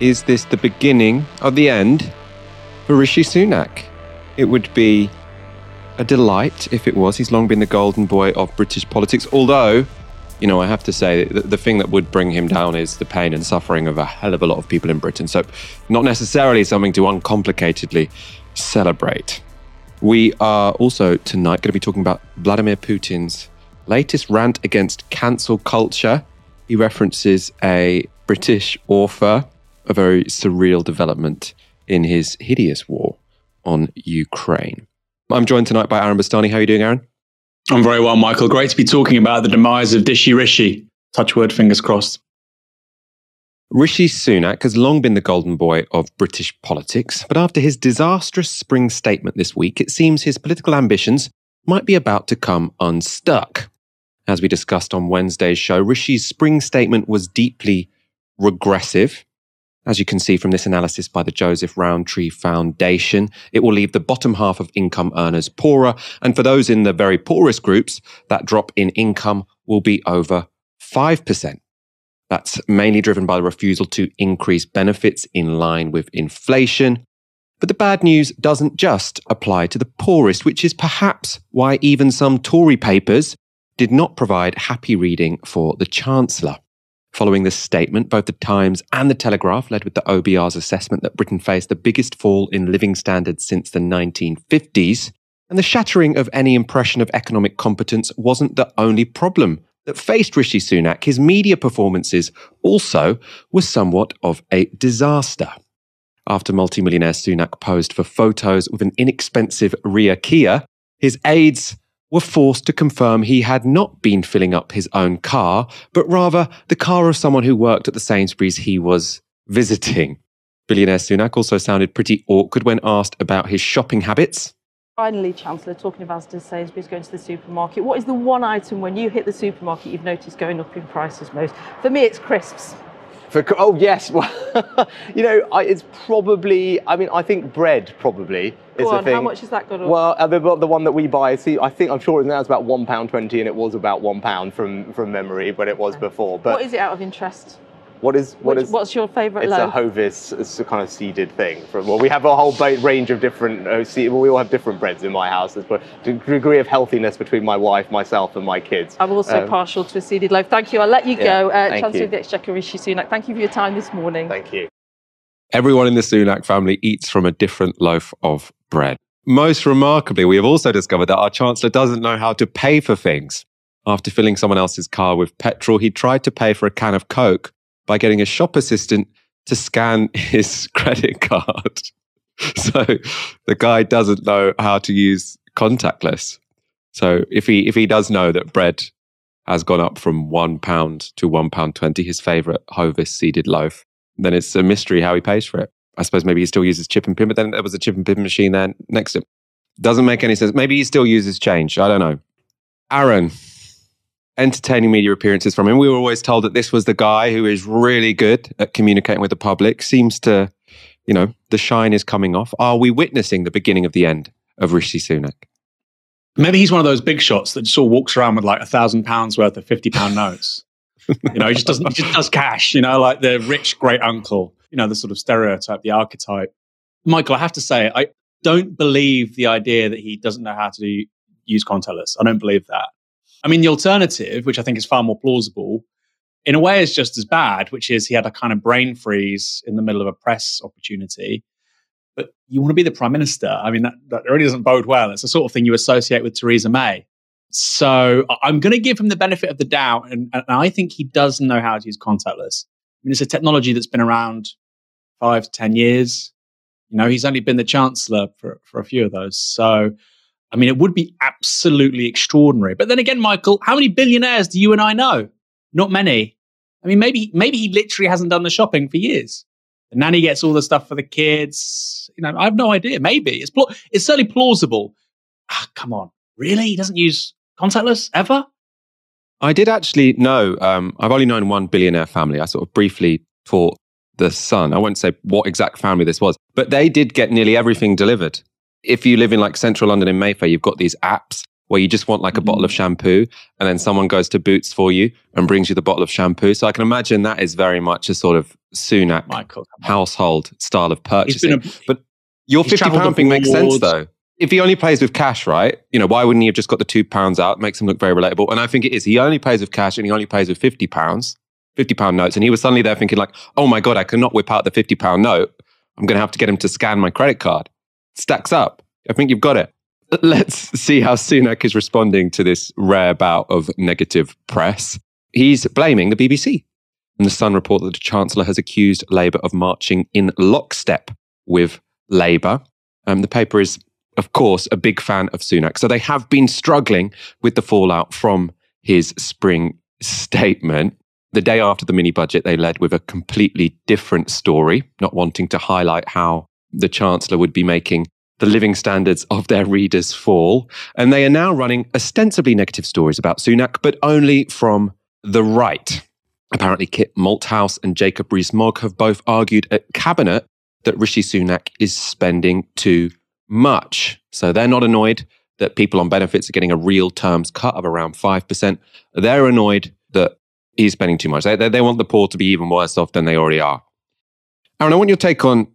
is this the beginning of the end for Rishi Sunak? It would be a delight if it was. He's long been the golden boy of British politics, although, you know, I have to say that the thing that would bring him down is the pain and suffering of a hell of a lot of people in Britain. So, not necessarily something to uncomplicatedly celebrate. We are also tonight going to be talking about Vladimir Putin's latest rant against cancel culture. He references a British author, a very surreal development in his hideous war on Ukraine. I'm joined tonight by Aaron Bastani. How are you doing, Aaron? I'm very well, Michael. Great to be talking about the demise of Dishy Rishi. Touch word, fingers crossed. Rishi Sunak has long been the golden boy of British politics, but after his disastrous spring statement this week, it seems his political ambitions might be about to come unstuck. As we discussed on Wednesday's show, Rishi's spring statement was deeply regressive. As you can see from this analysis by the Joseph Rowntree Foundation, it will leave the bottom half of income earners poorer. And for those in the very poorest groups, that drop in income will be over 5%. That's mainly driven by the refusal to increase benefits in line with inflation. But the bad news doesn't just apply to the poorest, which is perhaps why even some Tory papers did not provide happy reading for the Chancellor. Following this statement, both the Times and the Telegraph led with the OBR's assessment that Britain faced the biggest fall in living standards since the 1950s. And the shattering of any impression of economic competence wasn't the only problem that faced Rishi Sunak. His media performances also were somewhat of a disaster. After multimillionaire Sunak posed for photos with an inexpensive Ria Kia, his aides were forced to confirm he had not been filling up his own car, but rather the car of someone who worked at the Sainsbury's he was visiting. Billionaire Sunak also sounded pretty awkward when asked about his shopping habits. Finally, Chancellor, talking of about Sainsbury's going to the supermarket, what is the one item when you hit the supermarket you've noticed going up in prices most? For me, it's crisps. For, oh yes, well, you know, I, it's probably. I mean, I think bread probably Go is on, the thing. how much has that got up? Well, uh, the, the one that we buy. See, I think I'm sure now it's about one pound twenty, and it was about one pound from from memory, but it was before. But what is it out of interest? what is what Which- is- what's your favourite loaf? It's loaf? a Hovis. It's a kind of seeded thing. From well, we have a whole range of different. Uh, seed, well, we all have different breads in my house. There's a degree of healthiness between my wife, myself, and my kids. I'm also Um, partial to a seeded loaf. Thank you. I'll let you Yeah, go. Uh, thank Chancellor you. of the Exchequer Rishi Sunak, thank you for your time this morning. Thank you. Everyone in the Sunak family eats from a different loaf of bread. Most remarkably, we have also discovered that our Chancellor doesn't know how to pay for things. After filling someone else's car with petrol, he tried to pay for a can of Coke by getting a shop assistant to scan his credit card. So the guy doesn't know how to use contactless. So if he if he does know that bread has gone up from one pound to one pound twenty, his favourite Hovis seeded loaf, then it's a mystery how he pays for it. I suppose maybe he still uses chip and pin, but then there was a chip and pin machine there next to him. Doesn't make any sense. Maybe he still uses change. I don't know. Aaron, entertaining media appearances from him. We were always told that this was the guy who is really good at communicating with the public. Seems to, you know, the shine is coming off. Are we witnessing the beginning of the end of Rishi Sunak? Maybe he's one of those big shots that just all walks around with like a thousand pounds worth of fifty pound notes. you know, he just doesn't. He just does cash. You know, like the rich great uncle. You know, the sort of stereotype, the archetype. Michael, I have to say, I don't believe the idea that he doesn't know how to use contactless. I don't believe that. I mean, the alternative, which I think is far more plausible, in a way is just as bad, which is he had a kind of brain freeze in the middle of a press opportunity. But you want to be the prime minister. I mean, that, that really doesn't bode well. It's the sort of thing you associate with Theresa May. So I'm going to give him the benefit of the doubt. And, and I think he does know how to use contactless. Mean, it's a technology that's been around five to 10 years. You know, he's only been the chancellor for, for a few of those. So, I mean, it would be absolutely extraordinary. But then again, Michael, how many billionaires do you and I know? Not many. I mean, maybe maybe he literally hasn't done the shopping for years. The nanny gets all the stuff for the kids. You know, I have no idea. Maybe it's pla- it's certainly plausible. Ah, come on, really? He doesn't use contactless ever? I did actually know. Um, I've only known one billionaire family. I sort of briefly taught the son. I won't say what exact family this was, but they did get nearly everything delivered. If you live in like central London in Mayfair, you've got these apps where you just want like a bottle of shampoo and then someone goes to Boots for you and brings you the bottle of shampoo. So I can imagine that is very much a sort of Sunak Michael. household style of purchasing. a, but your fifty travelled pound thing makes sense though. If he only plays with cash, right? You know, why wouldn't he have just got the two pounds out? Makes him look very relatable. And I think it is. He only plays with cash and he only plays with fifty pounds, fifty pound notes. And he was suddenly there thinking like, oh my god, I cannot whip out the fifty pound note. I'm going to have to get him to scan my credit card. Stacks up. I think you've got it. Let's see how Sunak is responding to this rare bout of negative press. He's blaming the BBC. And the Sun report that the Chancellor has accused Labour of marching in lockstep with Labour. Um, the paper is, of course, a big fan of Sunak. So they have been struggling with the fallout from his spring statement. The day after the mini budget, they led with a completely different story, not wanting to highlight how the Chancellor would be making the living standards of their readers fall. And they are now running ostensibly negative stories about Sunak, but only from the right. Apparently, Kit Malthouse and Jacob Rees-Mogg have both argued at Cabinet that Rishi Sunak is spending too much. So they're not annoyed that people on benefits are getting a real terms cut of around 5%. They're annoyed that he's spending too much. They, they, they want the poor to be even worse off than they already are. Aaron, I want your take on,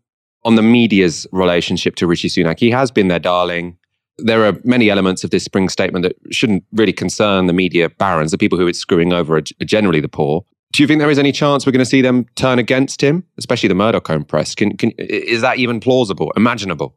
on the media's relationship to Rishi Sunak. He has been their darling. There are many elements of this spring statement that shouldn't really concern the media barons. The people who it's screwing over are generally the poor. Do you think there is any chance we're going to see them turn against him, especially the Murdoch owned press? Can, can, is that even plausible, imaginable?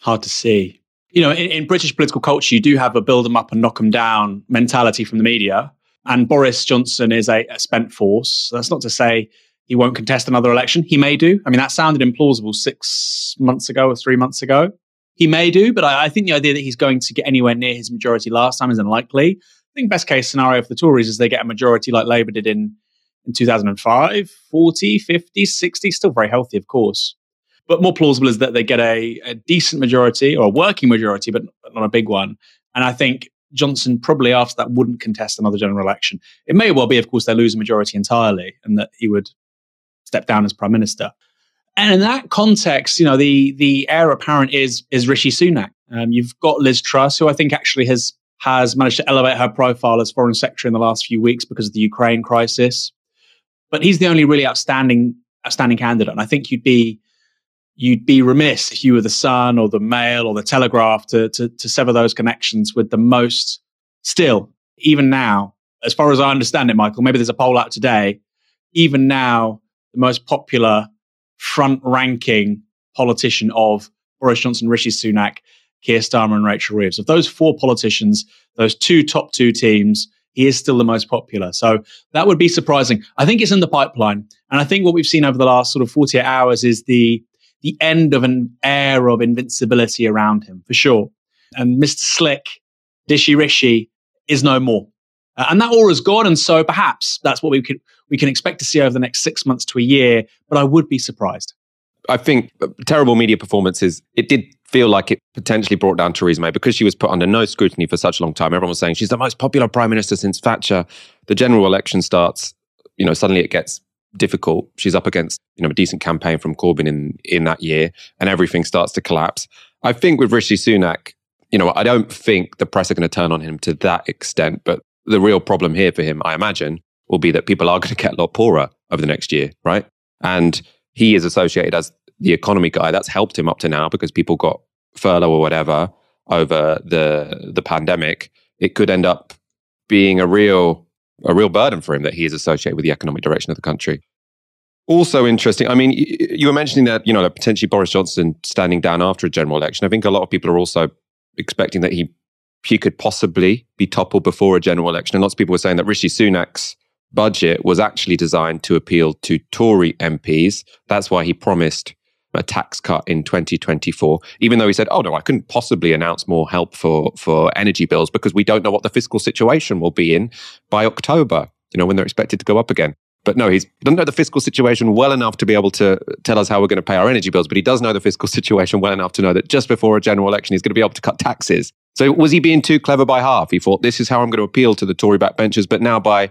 Hard to see. You know, in, in British political culture, you do have a build them up and knock them down mentality from the media. And Boris Johnson is a, a spent force. That's not to say he won't contest another election. He may do. I mean, that sounded implausible six months ago or three months ago. He may do, but I, I think the idea that he's going to get anywhere near his majority last time is unlikely. I think best case scenario for the Tories is they get a majority like Labour did in, in 2005, 40, 50, 60, still very healthy, of course. But more plausible is that they get a, a decent majority or a working majority, but not a big one. And I think Johnson probably after that wouldn't contest another general election. It may well be, of course, they lose a majority entirely and that he would step down as prime minister. And in that context, you know, the the heir apparent is is Rishi Sunak. Um, you've got Liz Truss, who I think actually has has managed to elevate her profile as foreign secretary in the last few weeks because of the Ukraine crisis. But he's the only really outstanding outstanding candidate, and I think you'd be you'd be remiss if you were the Sun or the Mail or the Telegraph to, to, to sever those connections with the most, still, even now, as far as I understand it, Michael, maybe there's a poll out today, even now, the most popular front ranking politician of Boris Johnson, Rishi Sunak, Keir Starmer, and Rachel Reeves. Of those four politicians, those two top two teams, he is still the most popular. So that would be surprising. I think it's in the pipeline. And I think what we've seen over the last sort of 48 hours is the the end of an air of invincibility around him, for sure. And Mr. Slick, Dishy Rishi, is no more. Uh, and that aura's gone. And so perhaps that's what we could we can expect to see over the next six months to a year. But I would be surprised. I think uh, terrible media performances, it did feel like it potentially brought down Theresa May because she was put under no scrutiny for such a long time. Everyone was saying she's the most popular prime minister since Thatcher. The general election starts, you know, suddenly it gets difficult. She's up against, you know, a decent campaign from Corbyn in in that year, and everything starts to collapse. I think with Rishi Sunak, you know, I don't think the press are going to turn on him to that extent. But the real problem here for him, I imagine, will be that people are going to get a lot poorer over the next year, right? And he is associated as the economy guy. That's helped him up to now because people got furlough or whatever over the the pandemic. It could end up being a real a real burden for him that he is associated with the economic direction of the country. Also interesting. I mean, you were mentioning that you know that potentially Boris Johnson standing down after a general election. I think a lot of people are also expecting that he he could possibly be toppled before a general election. And lots of people were saying that Rishi Sunak's budget was actually designed to appeal to Tory MPs. That's why he promised a tax cut in 2024, even though he said, "Oh no, I couldn't possibly announce more help for for energy bills because we don't know what the fiscal situation will be in by October. You know, when they're expected to go up again." But no, he doesn't know the fiscal situation well enough to be able to tell us how we're going to pay our energy bills. But he does know the fiscal situation well enough to know that just before a general election, he's going to be able to cut taxes. So was he being too clever by half? He thought this is how I'm going to appeal to the Tory backbenchers, but now by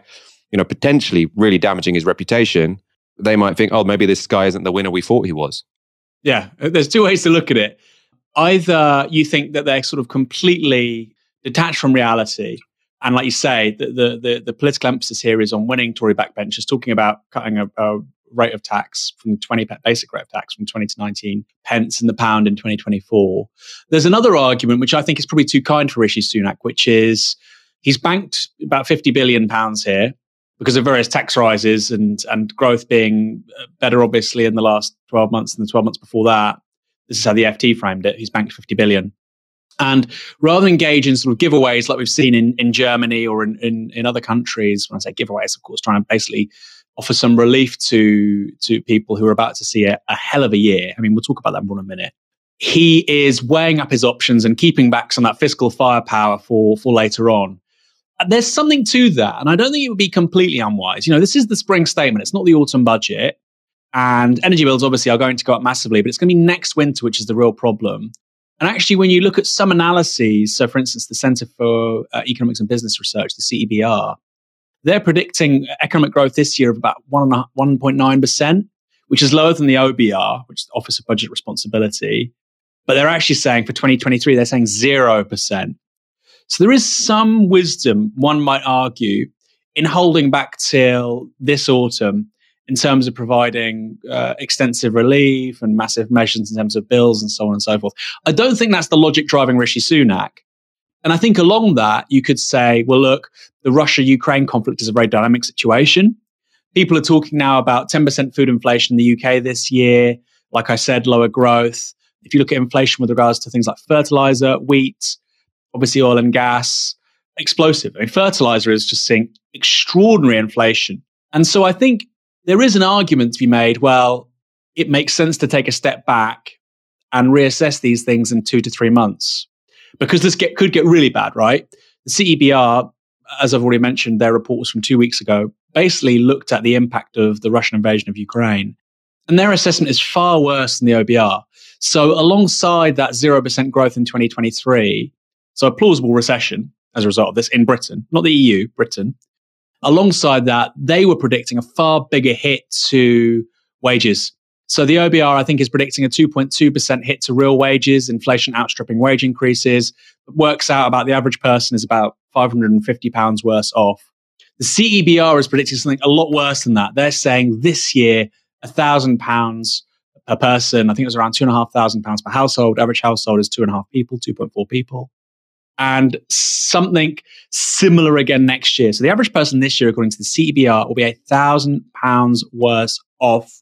you know potentially really damaging his reputation, they might think, oh, maybe this guy isn't the winner we thought he was. Yeah, uh, there's two ways to look at it. Either you think that they're sort of completely detached from reality. And like you say, the, the, the, the political emphasis here is on winning Tory backbenchers, talking about cutting a, a rate of tax from 20 basic rate of tax from 20 to 19 pence in the pound in 2024. There's another argument which I think is probably too kind for Rishi Sunak, which is he's banked about 50 billion pounds here because of various tax rises and and growth being uh, better obviously in the last 12 months than the 12 months before that. This is how the FT framed it. He's banked 50 billion. And rather than engage in sort of giveaways like we've seen in, in Germany or in, in, in other countries, when I say giveaways, of course, trying to basically offer some relief to to people who are about to see a, a hell of a year. I mean, we'll talk about that more in a minute. He is weighing up his options and keeping back some of that fiscal firepower for for later on. There's something to that, and I don't think it would be completely unwise. You know, this is the spring statement; it's not the autumn budget, and energy bills obviously are going to go up massively, but it's going to be next winter, which is the real problem. And actually, when you look at some analyses, so for instance, the Center for uh, Economics and Business Research, the CEBR, they're predicting economic growth this year of about 1.9%, which is lower than the OBR, which is the Office of Budget Responsibility. But they're actually saying for 2023, they're saying 0%. So there is some wisdom, one might argue, in holding back till this autumn in terms of providing uh, extensive relief and massive measures in terms of bills and so on and so forth. I don't think that's the logic driving Rishi Sunak. And I think along that, you could say, well, look, the Russia Ukraine conflict is a very dynamic situation. People are talking now about 10% food inflation in the UK this year. Like I said, lower growth. If you look at inflation with regards to things like fertilizer, wheat, obviously oil and gas, explosive. I mean, fertilizer is just seeing extraordinary inflation. And so I think there is an argument to be made well, it makes sense to take a step back and reassess these things in two to three months because this get, could get really bad, right? The CEBR, as I've already mentioned, their report was from two weeks ago, basically looked at the impact of the Russian invasion of Ukraine. And their assessment is far worse than the OBR. So, alongside that 0% growth in 2023, so a plausible recession as a result of this in Britain, not the EU, Britain, Alongside that, they were predicting a far bigger hit to wages. So the OBR, I think, is predicting a 2.2% hit to real wages, inflation outstripping wage increases. It works out about the average person is about 550 pounds worse off. The CEBR is predicting something a lot worse than that. They're saying this year, a thousand pounds per person. I think it was around two and a half thousand pounds per household. Average household is two and a half people, 2.4 people and something similar again next year. So the average person this year, according to the CBR, will be a thousand pounds worse off.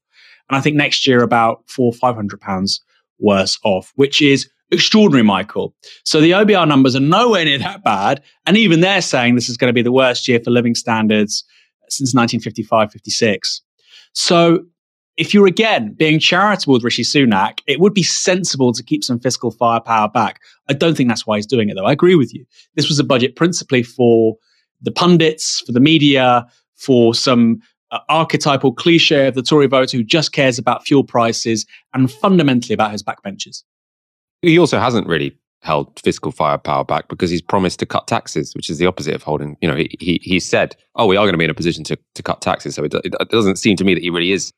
And I think next year about four, five hundred pounds worse off, which is extraordinary, Michael. So the OBR numbers are nowhere near that bad. And even they're saying this is going to be the worst year for living standards since 1955, 56. So if you're again being charitable with Rishi Sunak, it would be sensible to keep some fiscal firepower back. I don't think that's why he's doing it, though. I agree with you. This was a budget principally for the pundits, for the media, for some uh, archetypal cliche of the Tory voter who just cares about fuel prices and fundamentally about his backbenchers. He also hasn't really held fiscal firepower back because he's promised to cut taxes, which is the opposite of holding. You know, he he, he said, "Oh, we are going to be in a position to, to cut taxes." So it, it doesn't seem to me that he really is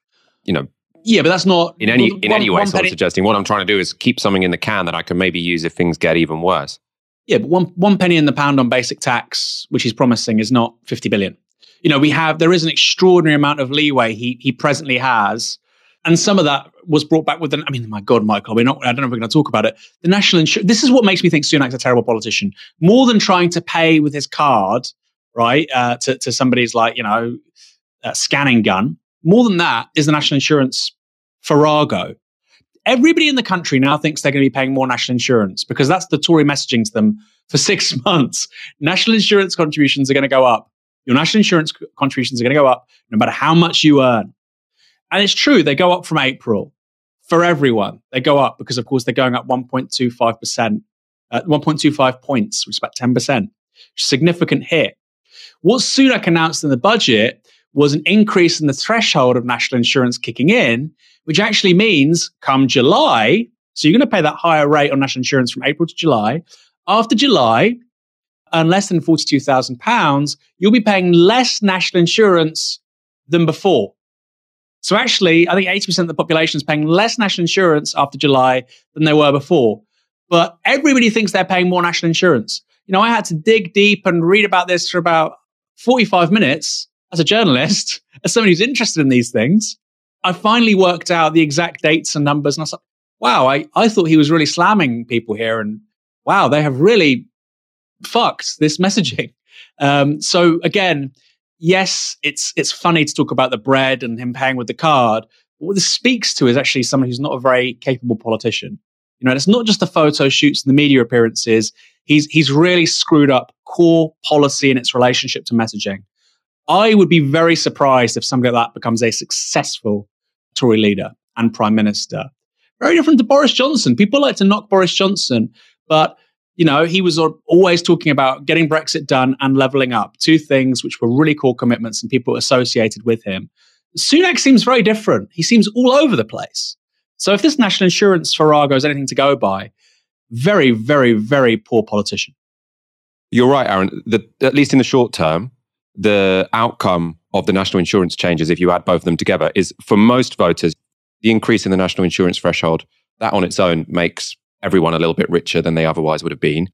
you know, yeah, but that's not in any in one, any way. Sort of suggesting what I'm trying to do is keep something in the can that I can maybe use if things get even worse. Yeah, but one one penny in the pound on basic tax, which he's promising, is not 50 billion. You know, we have there is an extraordinary amount of leeway he he presently has, and some of that was brought back with an. I mean, my God, Michael, we're not. I don't know if we're going to talk about it. The national insurance. This is what makes me think Sunak's a terrible politician. More than trying to pay with his card, right, uh, to to somebody's like you know, uh, scanning gun more than that is the national insurance farrago. Everybody in the country now thinks they're going to be paying more national insurance because that's the Tory messaging to them for six months. National insurance contributions are going to go up. Your national insurance contributions are going to go up no matter how much you earn. And it's true, they go up from April for everyone. They go up because, of course, they're going up 1.25%, uh, 1.25 points, which is about 10%. Significant hit. What Sunak announced in the budget was an increase in the threshold of national insurance kicking in, which actually means come July, so you're going to pay that higher rate on national insurance from April to July. After July, earn less than £42,000, you'll be paying less national insurance than before. So actually, I think 80% of the population is paying less national insurance after July than they were before. But everybody thinks they're paying more national insurance. you know, I had to dig deep and read about this for about 45 minutes as a journalist, as somebody who's interested in these things. I finally worked out the exact dates and numbers. And I was like, wow, I, I thought he was really slamming people here. And wow, they have really fucked this messaging. Um, so again, yes, it's it's funny to talk about the bread and him paying with the card. What this speaks to is actually someone who's not a very capable politician. You know, it's not just the photo shoots and the media appearances. He's he's really screwed up core policy and its relationship to messaging. I would be very surprised if somebody like that becomes a successful Tory leader and prime minister. Very different to Boris Johnson. People like to knock Boris Johnson, but you know, he was always talking about getting Brexit done and leveling up, two things which were really core commitments and people associated with him. Sunak seems very different. He seems all over the place. So if this national insurance farrago is anything to go by, very, very, very poor politician. You're right, Aaron. The, at least in the short term, the outcome of the national insurance changes, if you add both of them together, is for most voters, the increase in the national insurance threshold, that on its own makes everyone a little bit richer than they otherwise would have been.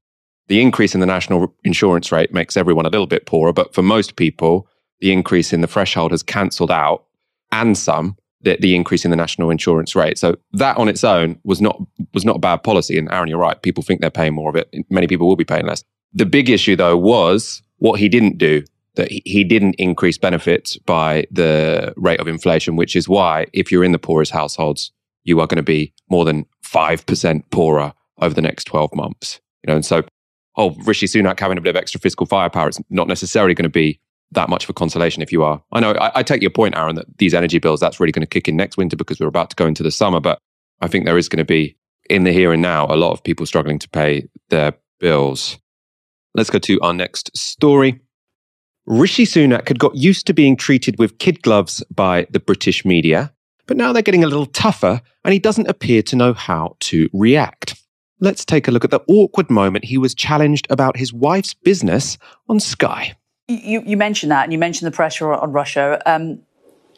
The increase in the national insurance rate makes everyone a little bit poorer, but for most people, the increase in the threshold has cancelled out and some the, the increase in the national insurance rate. So that on its own was not was not a bad policy. And Aaron, you're right. People think they're paying more of it. Many people will be paying less. The big issue though was what he didn't do. That he, didn't increase benefits by the rate of inflation, which is why if you're in the poorest households, you are going to be more than five percent poorer over the next 12 months. You know, and so oh, Rishi Sunak having a bit of extra fiscal firepower, it's not necessarily going to be that much of a consolation if you are. I know I, I, take your point, Aaron, that these energy bills that's really going to kick in next winter because we're about to go into the summer. But I think there is going to be in the here and now a lot of people struggling to pay their bills. Let's go to our next story. Rishi Sunak had got used to being treated with kid gloves by the British media, but now they're getting a little tougher and he doesn't appear to know how to react. Let's take a look at the awkward moment he was challenged about his wife's business on Sky. You, you mentioned that, and you mentioned the pressure on Russia. Um,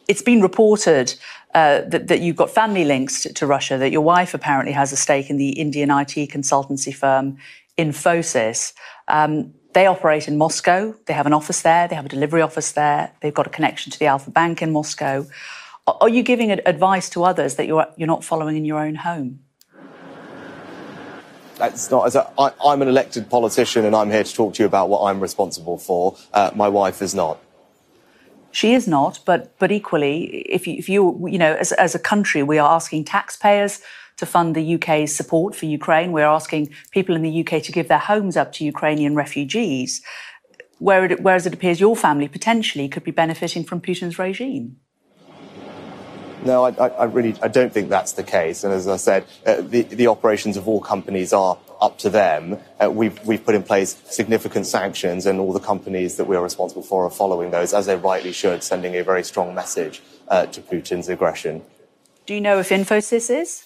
it's been reported uh, that, that, you've got family links to, to, Russia, that your wife apparently has a stake in the Indian IT consultancy firm Infosys. Um, they operate in Moscow. They have an office there. They have a delivery office there. They've got a connection to the Alfa Bank in Moscow. Are you giving advice to others that you're, you're not following in your own home? That's not as a, I, I'm an elected politician and I'm here to talk to you about what I'm responsible for. Uh, my wife is not. She is not, but but equally, if you, if you you know, as, as a country, we are asking taxpayers to fund the UK's support for Ukraine. We're asking people in the UK to give their homes up to Ukrainian refugees, whereas it appears your family potentially could be benefiting from Putin's regime. No, I, I, really I don't think that's the case. And as I said, uh, the, the operations of all companies are up to them. Uh, we've, we've put in place significant sanctions, and all the companies that we are responsible for are following those, as they rightly should, sending a very strong message uh, to Putin's aggression. Do you know if Infosys is?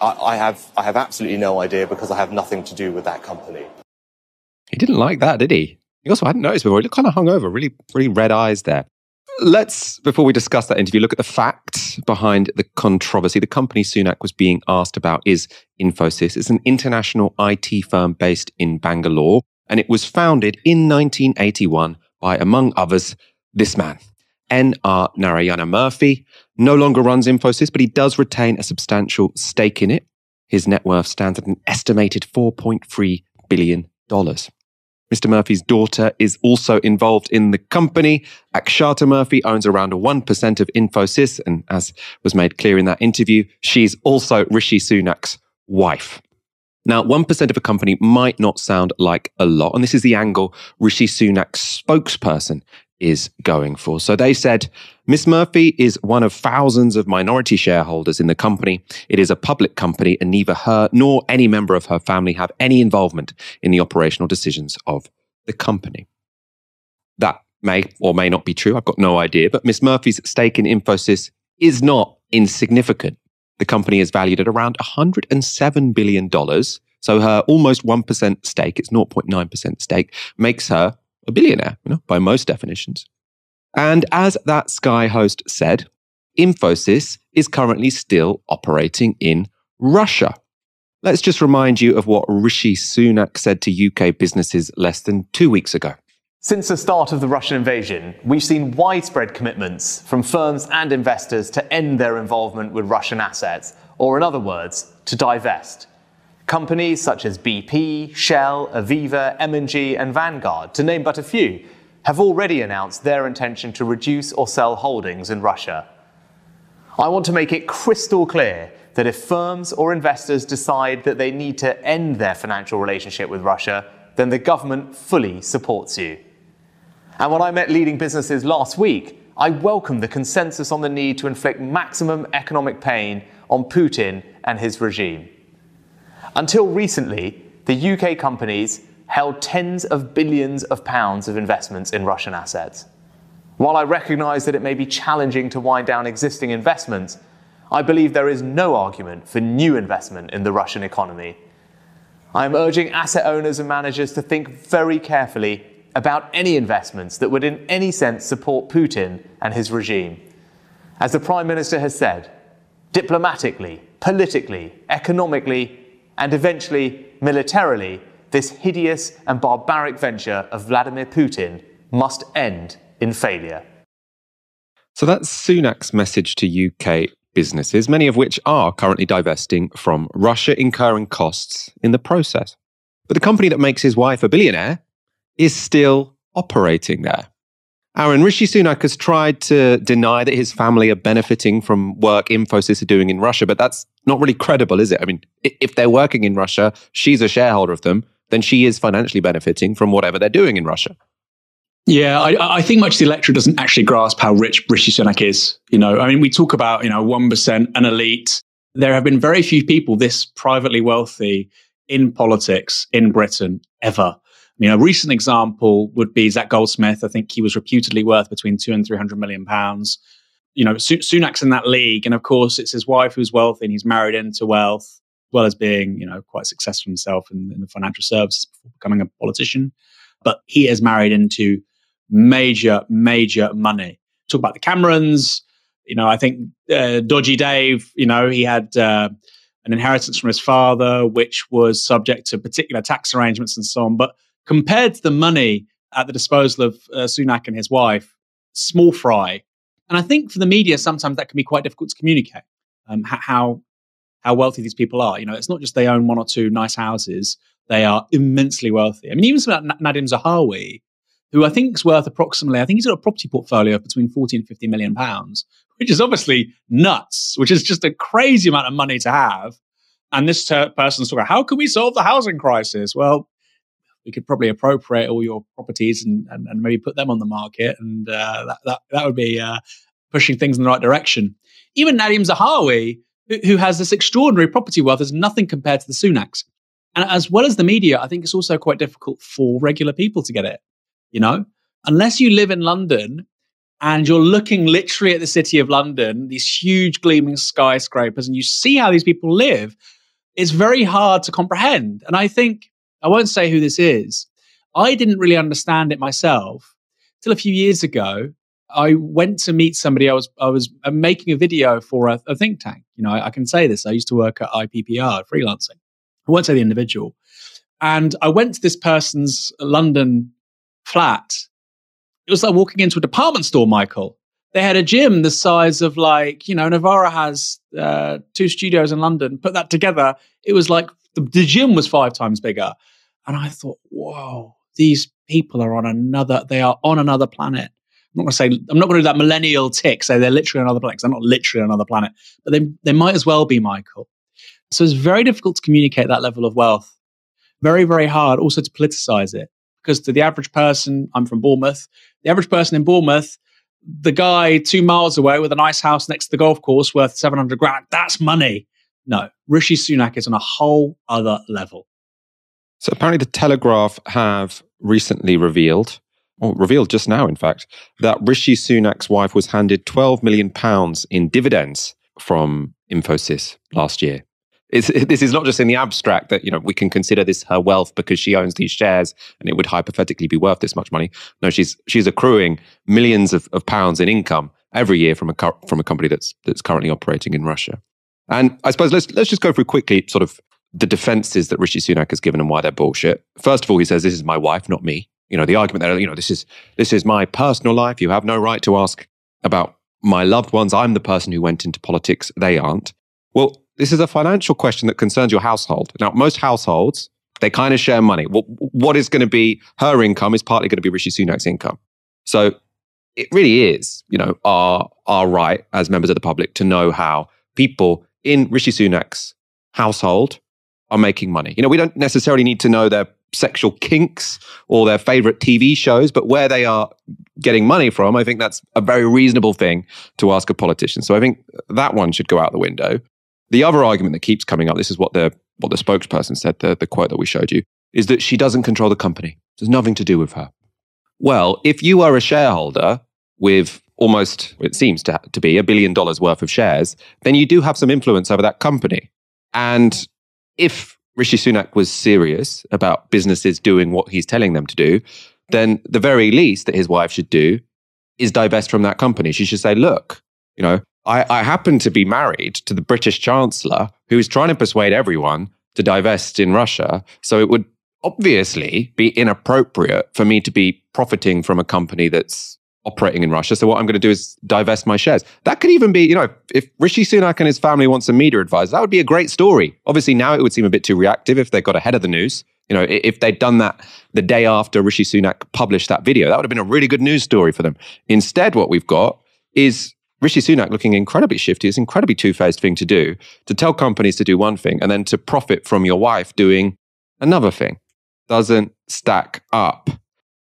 I, have, I have absolutely no idea because I have nothing to do with that company. He didn't like that, did he? He also hadn't noticed before. He looked kind of hungover, really, really red eyes there. Let's, before we discuss that interview, look at the facts behind the controversy. The company Sunak was being asked about is Infosys. It's an international IT firm based in Bangalore, and it was founded in 1981 by, among others, this man, N.R. Narayana Murthy. No longer runs Infosys, but he does retain a substantial stake in it. His net worth stands at an estimated $4.3 billion. Mr. Murphy's daughter is also involved in the company. Akshata Murphy owns around 1% of Infosys. And as was made clear in that interview, she's also Rishi Sunak's wife. Now, 1% of a company might not sound like a lot. And this is the angle Rishi Sunak's spokesperson is going for. So they said Miss Murphy is one of thousands of minority shareholders in the company. It is a public company, and neither her nor any member of her family have any involvement in the operational decisions of the company. That may or may not be true. I've got no idea. But Miss Murphy's stake in Infosys is not insignificant. The company is valued at around $107 billion. So her almost 1% stake, it's 0.9% stake, makes her a billionaire, you know, by most definitions. And as that Sky host said, Infosys is currently still operating in Russia. Let's just remind you of what Rishi Sunak said to UK businesses less than two weeks ago. Since the start of the Russian invasion, we've seen widespread commitments from firms and investors to end their involvement with Russian assets, or in other words, to divest. Companies such as BP, Shell, Aviva, M&G and Vanguard, to name but a few, have already announced their intention to reduce or sell holdings in Russia. I want to make it crystal clear that if firms or investors decide that they need to end their financial relationship with Russia, then the government fully supports you. And when I met leading businesses last week, I welcomed the consensus on the need to inflict maximum economic pain on Putin and his regime. Until recently, the UK companies held tens of billions of pounds of investments in Russian assets. While I recognise that it may be challenging to wind down existing investments, I believe there is no argument for new investment in the Russian economy. I am urging asset owners and managers to think very carefully about any investments that would in any sense support Putin and his regime. As the Prime Minister has said, diplomatically, politically, economically, and eventually militarily, this hideous and barbaric venture of Vladimir Putin must end in failure. So that's Sunak's message to UK businesses, many of which are currently divesting from Russia, incurring costs in the process. But the company that makes his wife a billionaire is still operating there. Aaron, Rishi Sunak has tried to deny that his family are benefiting from work Infosys are doing in Russia, but that's not really credible, is it? I mean, if they're working in Russia, she's a shareholder of them, then she is financially benefiting from whatever they're doing in Russia. Yeah, I, I, think much of the electorate doesn't actually grasp how rich Rishi Sunak is. You know, I mean, we talk about, you know, 1%, an elite. There have been very few people this privately wealthy in politics in Britain ever. You know, a recent example would be Zac Goldsmith. I think he was reputedly worth between two and 300 million pounds. You know, Sunak's in that league. And of course, it's his wife who's wealthy and he's married into wealth, as well as being, you know, quite successful himself in, in the financial services before becoming a politician. But he is married into major, major money. Talk about the Camerons. You know, I think uh, Dodgy Dave, you know, he had uh, an inheritance from his father, which was subject to particular tax arrangements and so on. But compared to the money at the disposal of uh, Sunak and his wife, small fry. And I think for the media, sometimes that can be quite difficult to communicate um, how how wealthy these people are. You know, it's not just they own one or two nice houses; they are immensely wealthy. I mean, even like Nadhim Zahawi, who I think is worth approximately, I think he's got a property portfolio of between 40 and 50 million pounds, which is obviously nuts, which is just a crazy amount of money to have. And this ter- person's talking, how can we solve the housing crisis? Well, we could probably appropriate all your properties and, and, and maybe put them on the market. And uh, that, that, that would be uh, pushing things in the right direction. Even Nadhim Zahawi, who, who has this extraordinary property wealth, is nothing compared to the Sunaks. And as well as the media, I think it's also quite difficult for regular people to get it you know? Unless you live in London and you're looking literally at the city of London, these huge gleaming skyscrapers, and you see how these people live, it's very hard to comprehend. And I think, I won't say who this is, I didn't really understand it myself till a few years ago. I went to meet somebody. I was I was uh, making a video for a, a think tank. You know, I, I, can say this. I used to work at IPPR, freelancing. I won't say the individual. And I went to this person's London flat. It was like walking into a department store, Michael. They had a gym the size of like, you know, Novara has uh, two studios in London. Put that together, it was like the, the gym was five times bigger. And I thought, whoa, these people are on another, they are on another planet. I'm not going to say, I'm not going to do that millennial tick, say they're literally on another planet, they're not literally on another planet, but they, they might as well be, Michael. So it's very difficult to communicate that level of wealth. Very, very hard also to politicize it because to the average person, I'm from Bournemouth, the average person in Bournemouth, the guy two miles away with a nice house next to the golf course worth 700 grand, that's money. No, Rishi Sunak is on a whole other level. So apparently, the Telegraph have recently revealed, or revealed just now, in fact, that Rishi Sunak's wife was handed 12 million pounds in dividends from Infosys last year. This is not just in the abstract that you know we can consider this her wealth because she owns these shares and it would hypothetically be worth this much money. No, she's she's accruing millions of, of pounds in income every year from a from a company that's that's currently operating in Russia. And I suppose let's let's just go through quickly, sort of the defenses that Rishi Sunak has given and why they're bullshit. First of all, he says, This is my wife, not me. You know, the argument that, you know, this is this is my personal life. You have no right to ask about my loved ones. I'm the person who went into politics. They aren't. Well, this is a financial question that concerns your household. Now, most households, they kind of share money. What, what is going to be her income is partly going to be Rishi Sunak's income. So it really is, you know, our, our right as members of the public to know how people in Rishi Sunak's household are making money. You know, we don't necessarily need to know their sexual kinks or their favorite TV shows, but where they are getting money from, I think that's a very reasonable thing to ask a politician. So I think that one should go out the window. The other argument that keeps coming up, this is what the what the spokesperson said, the, the quote that we showed you, is that she doesn't control the company. There's nothing to do with her. Well, if you are a shareholder with almost, it seems to, to be, a billion dollars worth of shares, then you do have some influence over that company. And if Rishi Sunak was serious about businesses doing what he's telling them to do, then the very least that his wife should do is divest from that company. She should say, look, you know, I, I happen to be married to the British Chancellor who is trying to persuade everyone to divest in Russia. So it would obviously be inappropriate for me to be profiting from a company that's operating in Russia. So what I'm going to do is divest my shares. That could even be, you know, if Rishi Sunak and his family want some media advice, that would be a great story. Obviously, now it would seem a bit too reactive if they got ahead of the news. You know, if they'd done that the day after Rishi Sunak published that video, that would have been a really good news story for them. Instead, what we've got is Rishi Sunak looking incredibly shifty. It's an incredibly two faced thing to do to tell companies to do one thing and then to profit from your wife doing another thing. Doesn't stack up.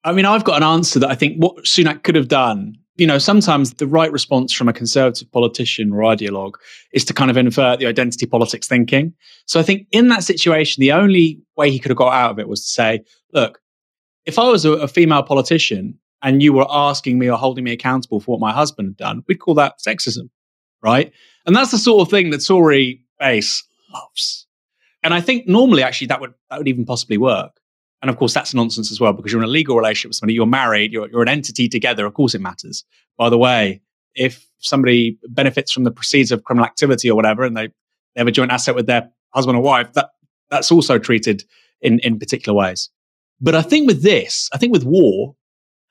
I mean, I've got an answer that I think what Sunak could have done. You know, sometimes the right response from a conservative politician or ideologue is to kind of invert the identity politics thinking. So I think in that situation, the only way he could have got out of it was to say, look, if I was a, a female politician and you were asking me or holding me accountable for what my husband had done, we'd call that sexism, right? And that's the sort of thing that Tory base loves. And I think normally, actually, that would that would even possibly work. And of course, that's nonsense as well because you're in a legal relationship with somebody, you're married, you're, you're an entity together. Of course, it matters. By the way, if somebody benefits from the proceeds of criminal activity or whatever, and they, they have a joint asset with their husband or wife, that that's also treated in, in particular ways. But I think with this, I think with war,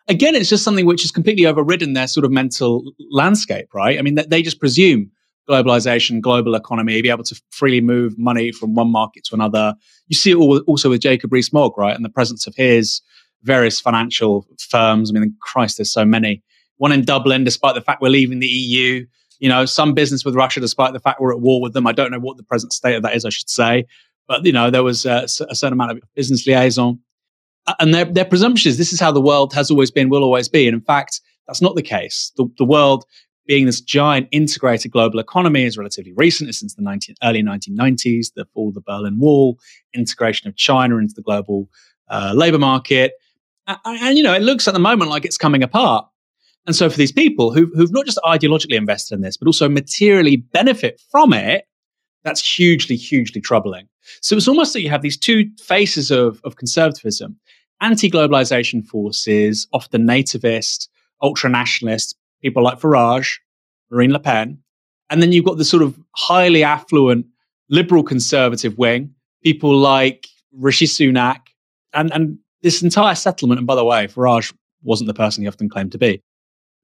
again, it's just something which has completely overridden their sort of mental landscape, right? I mean, they just presume globalization, global economy, be able to freely move money from one market to another. You see it all, also with Jacob Rees-Mogg, right? And the presence of his various financial firms. I mean, Christ, there's so many. One in Dublin, despite the fact we're leaving the EU. You know, some business with Russia, despite the fact we're at war with them. I don't know what the present state of that is, I should say. But, you know, there was a, a certain amount of business liaison. And their, their presumption is this is how the world has always been, will always be. And in fact, that's not the case. The, the world being this giant integrated global economy is relatively recent. It's since the 19, early 1990s, the fall of the Berlin Wall, integration of China into the global uh, labor market. And, and, you know, it looks at the moment like it's coming apart. And so for these people who, who've not just ideologically invested in this, but also materially benefit from it, that's hugely, hugely troubling. So it's almost that you have these two faces of, of conservatism anti globalization forces, often nativist, ultra nationalist, people like Farage, Marine Le Pen. And then you've got the sort of highly affluent liberal conservative wing, people like Rishi Sunak, and, and this entire settlement. And by the way, Farage wasn't the person he often claimed to be.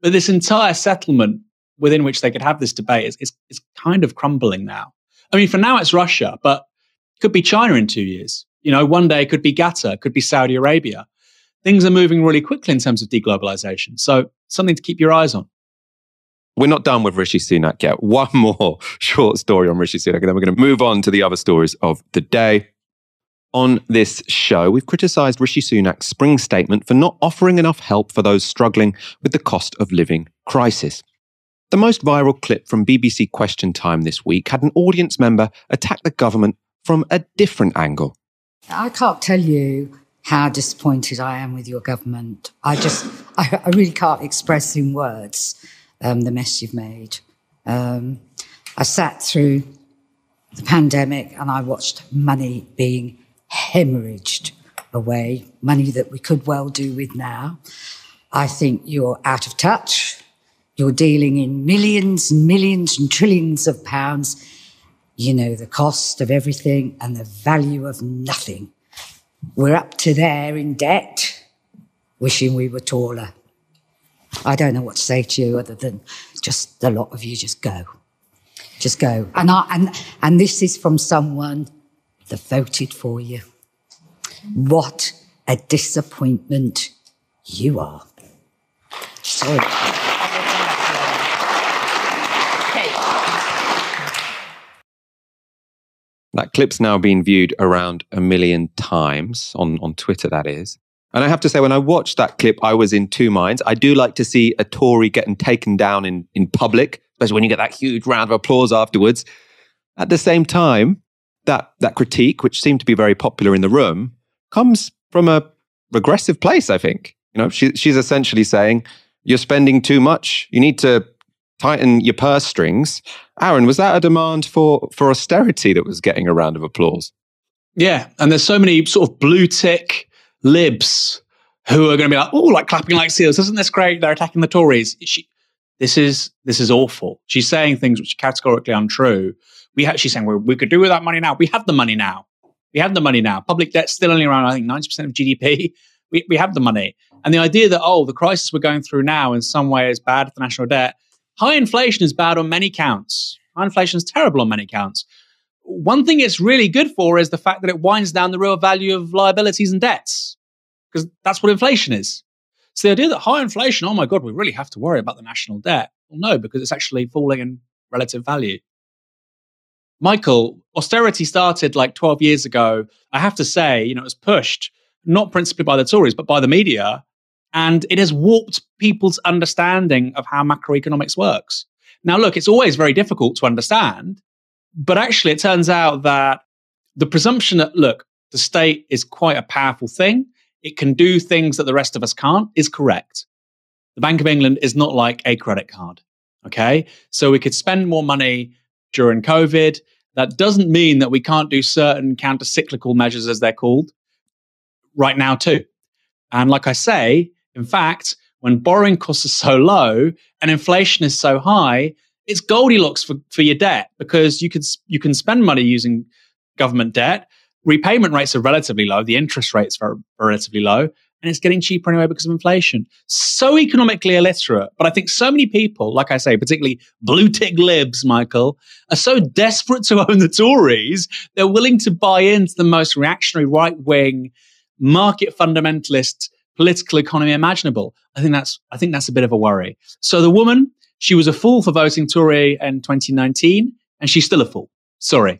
But this entire settlement within which they could have this debate is, is, is kind of crumbling now. I mean, for now it's Russia, but it could be China in two years. You know, one day it could be Qatar, could be Saudi Arabia things are moving really quickly in terms of deglobalization. So something to keep your eyes on. We're not done with Rishi Sunak yet. One more short story on Rishi Sunak, and then we're going to move on to the other stories of the day. On this show, we've criticized Rishi Sunak's spring statement for not offering enough help for those struggling with the cost of living crisis. The most viral clip from BBC Question Time this week had an audience member attack the government from a different angle. I can't tell you how disappointed I am with your government. I just, I, I really can't express in words um, the mess you've made. Um, I sat through the pandemic and I watched money being hemorrhaged away, money that we could well do with now. I think you're out of touch. You're dealing in millions and millions and trillions of pounds. you know, the cost of everything and the value of nothing. We're up to there in debt, wishing we were taller. I don't know what to say to you other than just a lot of you just go. Just go. And, I, and, and this is from someone that voted for you. What a disappointment you are. Sorry. That clip's now been viewed around a million times on, on Twitter, that is. And I have to say, when I watched that clip, I was in two minds. I do like to see a Tory getting taken down in, in public, especially when you get that huge round of applause afterwards. At the same time, that, that critique, which seemed to be very popular in the room, comes from a regressive place, I think. You know, she, she's essentially saying, you're spending too much. You need to tighten your purse strings. Aaron, was that a demand for for austerity that was getting a round of applause? Yeah, and there's so many sort of blue tick libs who are going to be like, oh, like clapping like seals. Isn't this great? They're attacking the Tories. She, this is this is awful. She's saying things which are categorically untrue. We ha- she's saying well, we could do with that money now. We have the money now. We have the money now. Public debt still only around I think ninety percent of GDP. We we have the money. And the idea that oh, the crisis we're going through now in some way is bad for the national debt High inflation is bad on many counts. High inflation is terrible on many counts. One thing it's really good for is the fact that it winds down the real value of liabilities and debts, because that's what inflation is. So the idea that high inflation, oh my God, we really have to worry about the national debt. Well, no, because it's actually falling in relative value. Michael, austerity started like 12 years ago. I have to say, you know, it was pushed not principally by the Tories, but by the media and it has warped people's understanding of how macroeconomics works. Now, look, it's always very difficult to understand, but actually, it turns out that the presumption that, look, the state is quite a powerful thing, it can do things that the rest of us can't, is correct. The Bank of England is not like a credit card. Okay. So we could spend more money during COVID. That doesn't mean that we can't do certain counter cyclical measures, as they're called, right now, too. And like I say, in fact, when borrowing costs are so low and inflation is so high, it's Goldilocks for, for your debt because you can you can spend money using government debt. Repayment rates are relatively low. The interest rates are relatively low, and it's getting cheaper anyway because of inflation. So economically illiterate, but I think so many people, like I say, particularly blue tick libs, Michael, are so desperate to own the Tories, they're willing to buy into the most reactionary right wing market fundamentalist political economy imaginable. I think that's I think that's a bit of a worry. So the woman, she was a fool for voting Tory in 2019, and she's still a fool. Sorry.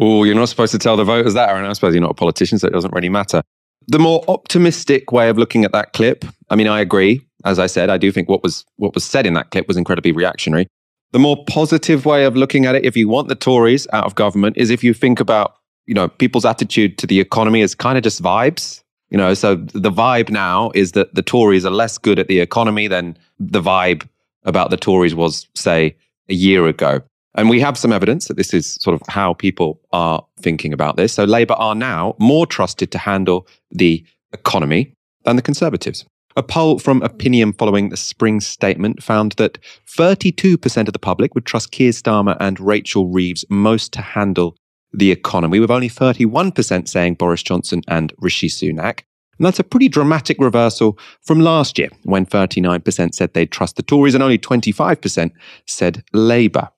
Oh, you're not supposed to tell the voters that, Aaron. I suppose you're not a politician, so it doesn't really matter. The more optimistic way of looking at that clip, I mean, I agree. As I said, I do think what was what was said in that clip was incredibly reactionary. The more positive way of looking at it, if you want the Tories out of government, is if you think about you know people's attitude to the economy as kind of just vibes. You know, so the vibe now is that the Tories are less good at the economy than the vibe about the Tories was, say, a year ago. And we have some evidence that this is sort of how people are thinking about this. So Labour are now more trusted to handle the economy than the Conservatives. A poll from Opinium following the spring statement found that 32% of the public would trust Keir Starmer and Rachel Reeves most to handle the economy, with only 31% saying Boris Johnson and Rishi Sunak. And that's a pretty dramatic reversal from last year, when 39% said they'd trust the Tories and only 25% said Labour.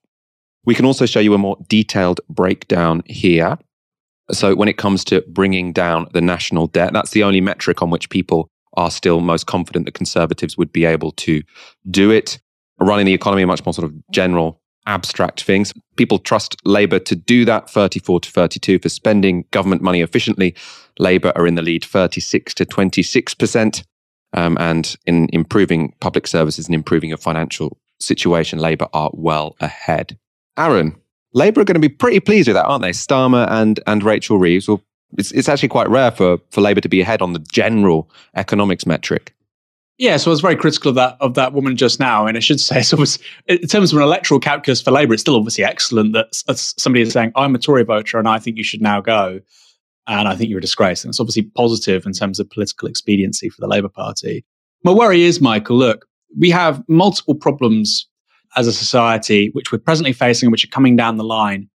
We can also show you a more detailed breakdown here. So, when it comes to bringing down the national debt, that's the only metric on which people are still most confident that Conservatives would be able to do it. Running the economy, a much more sort of general abstract things. People trust Labour to do that, 34 to 32 for spending government money efficiently. Labour are in the lead, 36 to 26%. Um, and in improving public services and improving your financial situation, Labour are well ahead. Aaron, Labour are going to be pretty pleased with that, aren't they? Starmer and, and Rachel Reeves. Well, it's, it's actually quite rare for, for Labour to be ahead on the general economics metric. Yeah, so I was very critical of that of that woman just now, and I should say, so in terms of an electoral calculus for Labour, it's still obviously excellent that somebody is saying, "I'm a Tory voter, and I think you should now go," and I think you're a disgrace, and it's obviously positive in terms of political expediency for the Labour Party. My worry is, Michael, look, we have multiple problems as a society, which we're presently facing, which are coming down the line,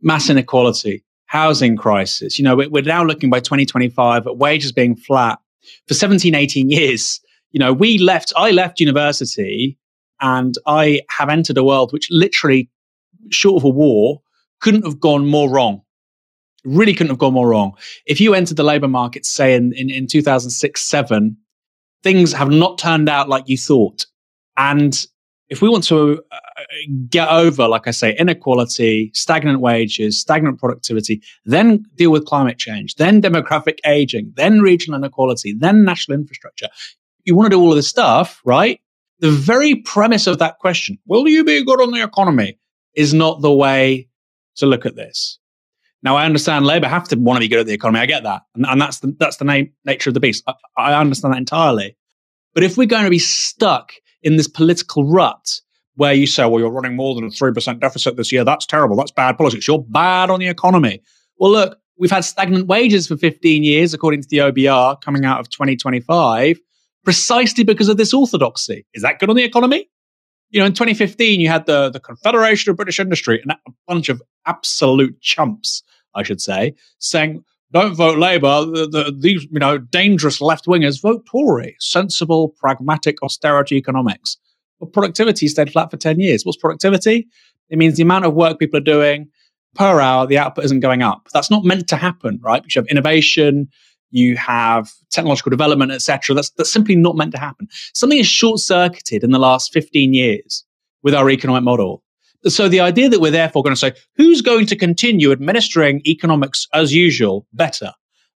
mass inequality, housing crisis. You know, we're now looking by 2025 at wages being flat for 17, 18 years. You know, we left, I left university and I have entered a world which literally, short of a war, couldn't have gone more wrong. Really couldn't have gone more wrong. If you entered the labor market, say in, in, in 2006, seven, things have not turned out like you thought. And if we want to uh, get over, like I say, inequality, stagnant wages, stagnant productivity, then deal with climate change, then demographic aging, then regional inequality, then national infrastructure, you want to do all of this stuff, right? The very premise of that question, will you be good on the economy, is not the way to look at this. Now, I understand Labour have to want to be good at the economy. I get that. And, and that's the, that's the nature of the beast. I, I understand that entirely. But if we're going to be stuck in this political rut where you say, well, you're running more than a 3% deficit this year. That's terrible. That's bad politics. You're bad on the economy. Well, look, we've had stagnant wages for 15 years, according to the OBR, coming out of 2025, precisely because of this orthodoxy. Is that good on the economy? You know, in 2015, you had the, the Confederation of British Industry and a bunch of absolute chumps, I should say, saying, don't vote Labour. The, the, these, you know, dangerous left wingers vote Tory. Sensible, pragmatic austerity economics. But productivity stayed flat for 10 years. What's productivity? It means the amount of work people are doing per hour, the output isn't going up. That's not meant to happen, right? Because you have innovation, you have technological development, etc. That's, that's simply not meant to happen. Something is short circuited in the last 15 years with our economic model. So the idea that we're therefore going to say, who's going to continue administering economics as usual better?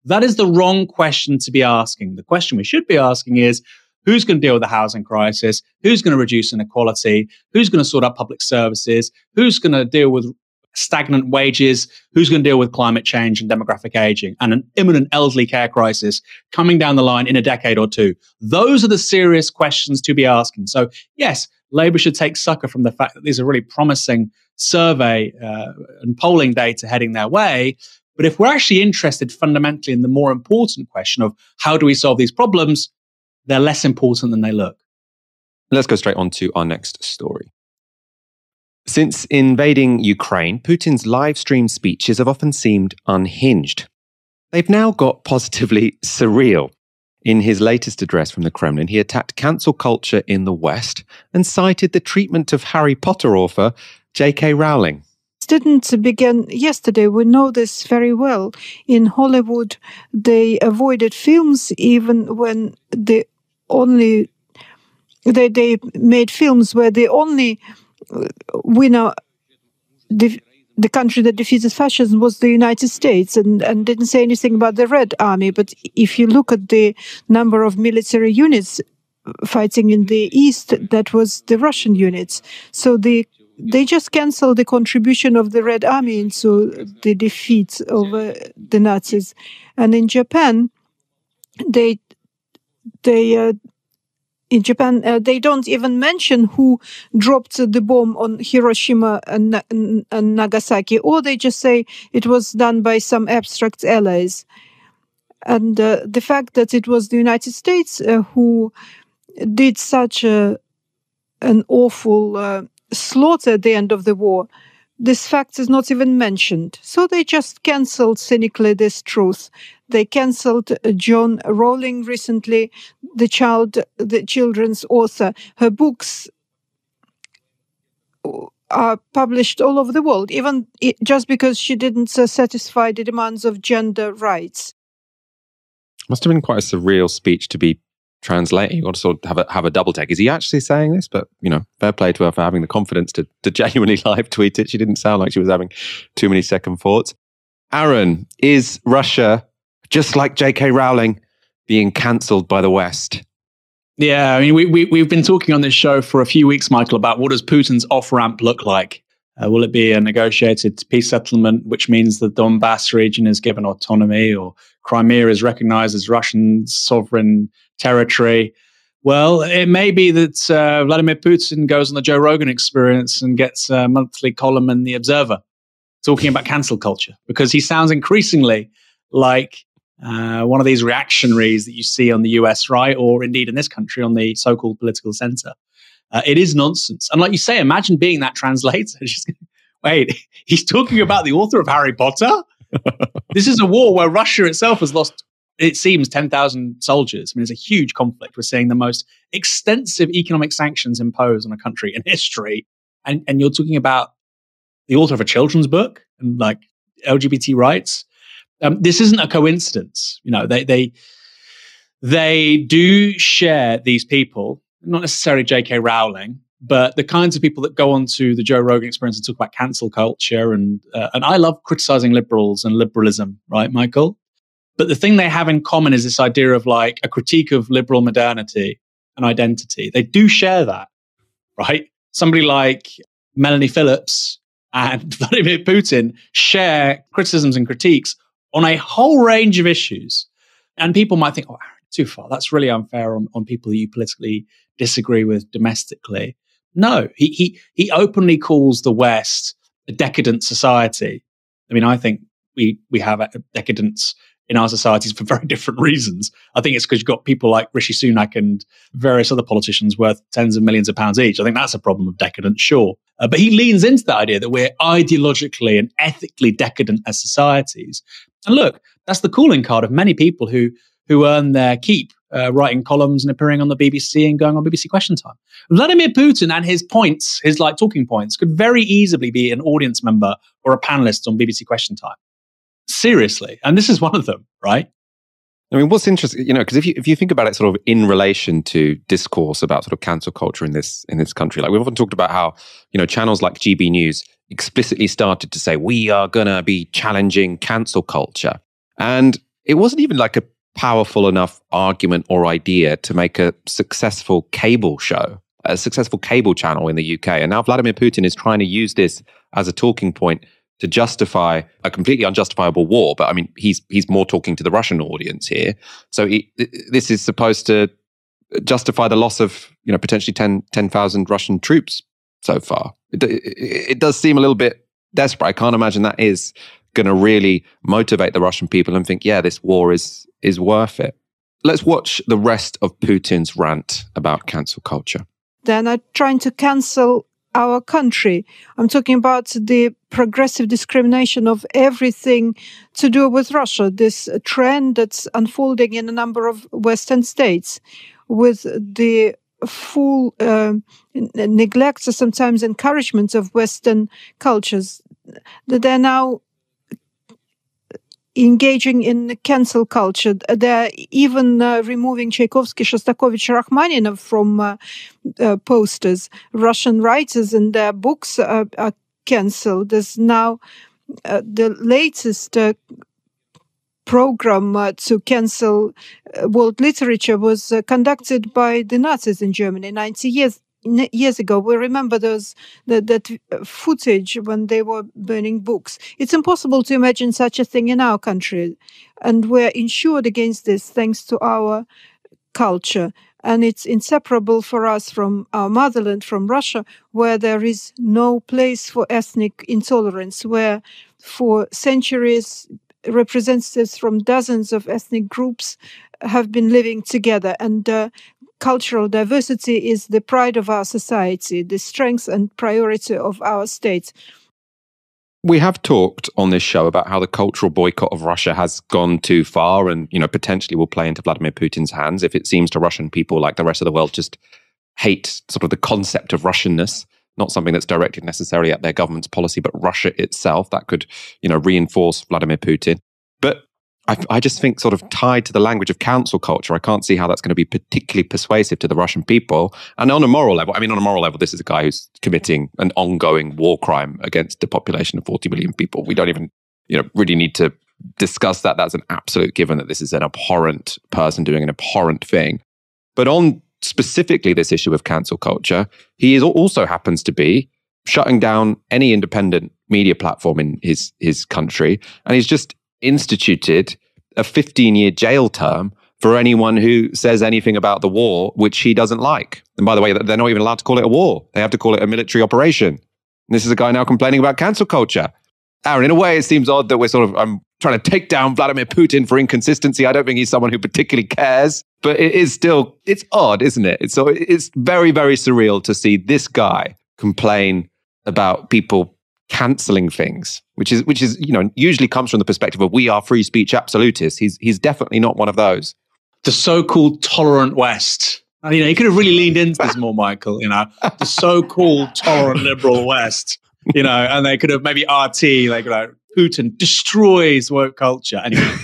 That is the wrong question to be asking. The question we should be asking is, who's going to deal with the housing crisis? Who's going to reduce inequality? Who's going to sort out public services? Who's going to deal with stagnant wages? Who's going to deal with climate change and demographic aging and an imminent elderly care crisis coming down the line in a decade or two? Those are the serious questions to be asking. So, yes, Labour should take succor from the fact that these are really promising survey uh, and polling data heading their way. But if we're actually interested fundamentally in the more important question of how do we solve these problems, they're less important than they look. Let's go straight on to our next story. Since invading Ukraine, Putin's live stream speeches have often seemed unhinged. They've now got positively surreal. In his latest address from the Kremlin, he attacked cancel culture in the West and cited the treatment of Harry Potter author J.K. Rowling. Didn't begin yesterday. We know this very well. In Hollywood, they avoided films even when the only they they made films where the only winner the the country that defeated fascism was the United States and, and didn't say anything about the Red Army. But if you look at the number of military units fighting in the East, that was the Russian units. So the they just canceled the contribution of the Red Army into the defeat of uh, the Nazis. And in Japan, they they uh, in Japan, uh, they don't even mention who dropped the bomb on Hiroshima and, and, Nagasaki, or they just say it was done by some abstract allies. And uh, the fact that it was the United States uh, who did such a, an awful uh, slaughter at the end of the war, this fact is not even mentioned. So they just cancelled cynically this truth. They cancelled uh, Joan Rowling recently, the child, the children's author. Her books are published all over the world, even just because she didn't uh, satisfy the demands of gender rights. Must have been quite a surreal speech to be translating. You got to sort of have a have a double take. Is he actually saying this? But you know, fair play to her for having the confidence to to genuinely live tweet it. She didn't sound like she was having too many second thoughts. Aaron, is Russia just like J.K. Rowling being cancelled by the West. Yeah, I mean, we, we, we've been talking on this show for a few weeks, Michael, about what does Putin's off ramp look like? Uh, will it be a negotiated peace settlement, which means the Donbass region is given autonomy, or Crimea is recognized as Russian sovereign territory? Well, it may be that uh, Vladimir Putin goes on the Joe Rogan experience and gets a monthly column in The Observer talking about cancel culture because he sounds increasingly like uh, one of these reactionaries that you see on the US right, or indeed in this country on the so called political center. Uh, it is nonsense. And like you say, imagine being that translator. Wait, he's talking about the author of Harry Potter? this is a war where Russia itself has lost, it seems, 10,000 soldiers. I mean, it's a huge conflict. We're seeing the most extensive economic sanctions imposed on a country in history. And, and you're talking about the author of a children's book and like LGBT rights. Um, this isn't a coincidence. You know, they, they, they do share these people, not necessarily J.K. Rowling, but the kinds of people that go on to the Joe Rogan experience and talk about cancel culture and uh, and I love criticizing liberals and liberalism, right, Michael? But the thing they have in common is this idea of like a critique of liberal modernity and identity. They do share that, right? Somebody like Melanie Phillips and Vladimir Putin share criticisms and critiques on a whole range of issues. And people might think, oh, too far. That's really unfair on, on people you politically disagree with domestically. No, he, he, he openly calls the West a decadent society. I mean, I think we, we have a decadence in our societies for very different reasons. I think it's because you've got people like Rishi Sunak and various other politicians worth tens of millions of pounds each. I think that's a problem of decadence, sure. Uh, but he leans into the idea that we're ideologically and ethically decadent as societies. And look, that's the calling card of many people who who earn their keep uh, writing columns and appearing on the BBC and going on BBC Question Time. Vladimir Putin and his points, his like talking points, could very easily be an audience member or a panelist on BBC Question Time. Seriously, and this is one of them, right? I mean, what's interesting, you know, because if you if you think about it, sort of in relation to discourse about sort of cancel culture in this in this country, like we've often talked about how you know channels like GB News explicitly started to say we are to be challenging cancel culture, and it wasn't even like a powerful enough argument or idea to make a successful cable show, a successful cable channel in the UK. And now Vladimir Putin is trying to use this as a talking point to justify a completely unjustifiable war. But I mean, he's he's more talking to the Russian audience here. So he, this is supposed to justify the loss of you know potentially 10,000 10, Russian troops so far. It, it, it does seem a little bit desperate. I can't imagine that is going to really motivate the Russian people and think, yeah, this war is is worth it. Let's watch the rest of Putin's rant about cancel culture. They're not trying to cancel our country. I'm talking about the progressive discrimination of everything to do with Russia, this trend that's unfolding in a number of Western states with the full uh, neglect or sometimes encouragement of Western cultures. that They're now engaging in cancel culture. They're even uh, removing Tchaikovsky, Shostakovich, Rachmaninov from uh, uh, posters. Russian writers and their books are, are cancelled. There's now uh, the latest uh, program uh, to cancel world literature was conducted by the Nazis in Germany 90 years years ago. We remember those that, that uh, footage when they were burning books. It's impossible to imagine such a thing in our country, and we're insured against this thanks to our culture. And it's inseparable for us from our motherland, from Russia, where there is no place for ethnic intolerance, where for centuries representatives from dozens of ethnic groups have been living together. And uh, cultural diversity is the pride of our society, the strength and priority of our state. We have talked on this show about how the cultural boycott of Russia has gone too far and, you know, potentially will play into Vladimir Putin's hands if it seems to Russian people like the rest of the world just hate sort of the concept of Russianness, not something that's directed necessarily at their government's policy, but Russia itself. That could, you know, reinforce Vladimir Putin. I, I, just think, sort of tied to the language of cancel culture, I can't see how that's going to be particularly persuasive to the Russian people. And on a moral level, I mean, on a moral level, this is a guy who's committing an ongoing war crime against a population of 40 million people. We don't even, you know, really need to discuss that. That's an absolute given that this is an abhorrent person doing an abhorrent thing. But on specifically this issue of cancel culture, he is also happens to be shutting down any independent media platform in his his country, and he's just instituted a 15 year jail term for anyone who says anything about the war which he doesn't like. And by the way, they're not even allowed to call it a war. They have to call it a military operation. And this is a guy now complaining about cancel culture. Aaron, in a way, it seems odd that we're sort of I'm trying to take down Vladimir Putin for inconsistency. I don't think he's someone who particularly cares but it is still it's odd, isn't it? So it's very very surreal to see this guy complain about people canceling things, which is which is you know usually comes from the perspective of we are free speech absolutists. He's he's definitely not one of those. The so-called tolerant West. And, you know, he could have really leaned into this more, Michael. You know, the so-called tolerant liberal West. You know, and they could have maybe RT like like Putin destroys woke culture. Anyway,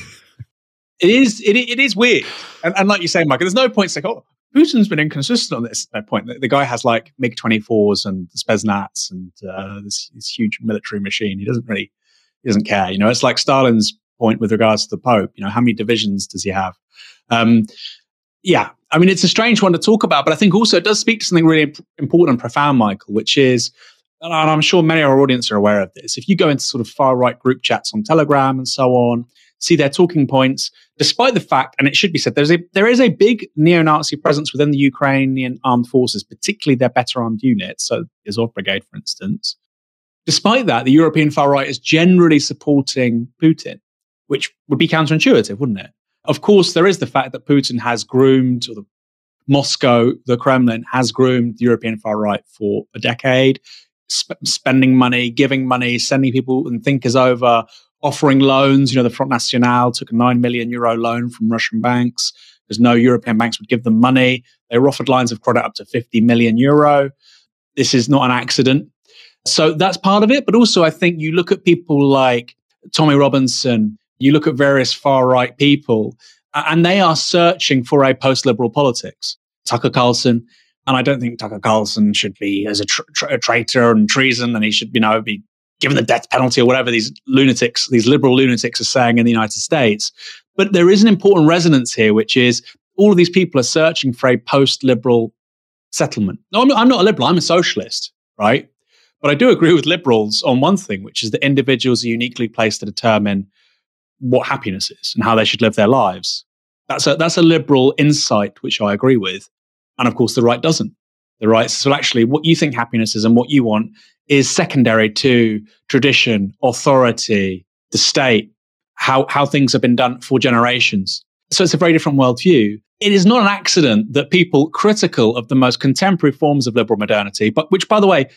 it is it, it is weird, and, and like you say, Michael, there's no point saying, "Oh, Putin's been inconsistent on this point. The, the guy has like MiG 24s and Spetsnaz and uh, this, this, huge military machine. He doesn't really, he doesn't care. You know, it's like Stalin's point with regards to the Pope. You know, how many divisions does he have? Um, yeah, I mean, it's a strange one to talk about, but I think also it does speak to something really important and profound, Michael, which is, and I'm sure many of our audience are aware of this. If you go into sort of far right group chats on Telegram and so on, see their talking points, despite the fact, and it should be said, there's a, there is a big neo-Nazi presence within the Ukrainian armed forces, particularly their better armed units, so the Azov Brigade, for instance. Despite that, the European far right is generally supporting Putin, which would be counterintuitive, wouldn't it? Of course, there is the fact that Putin has groomed, or the Moscow, the Kremlin has groomed the European far right for a decade, sp- spending money, giving money, sending people and thinkers over, offering loans. You know, the Front National took a 9 million euro loan from Russian banks because no European banks would give them money. They were offered lines of credit up to 50 million euro. This is not an accident. So that's part of it. But also, I think you look at people like Tommy Robinson, you look at various far right people, and they are searching for a post liberal politics. Tucker Carlson, and I don't think Tucker Carlson should be as a, tra- a traitor and treason, and he should, you know, be given the death penalty or whatever these lunatics, these liberal lunatics are saying in the United States. But there is an important resonance here, which is all of these people are searching for a post liberal settlement. No, I'm not, I'm not a liberal, I'm a socialist, right? But I do agree with liberals on one thing, which is that individuals are uniquely placed to determine what happiness is and how they should live their lives. That's a, that's a liberal insight, which I agree with. And of course, the right doesn't. The right says, well, actually, what you think happiness is and what you want is secondary to tradition, authority, the state, how, how things have been done for generations. So it's a very different worldview. It is not an accident that people critical of the most contemporary forms of liberal modernity, but which, by the way,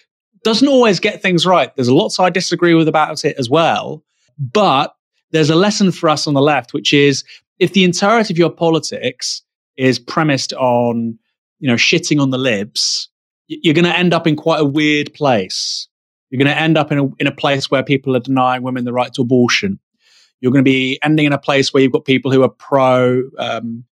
doesn't always get things right. There's lots I disagree with about it as well. But there's a lesson for us on the left, which is if the entirety of your politics is premised on, you know, shitting on the libs, you're going to end up in quite a weird place. You're going to end up in a, in a place where people are denying women the right to abortion. You're going to be ending in a place where you've got people who are pro um,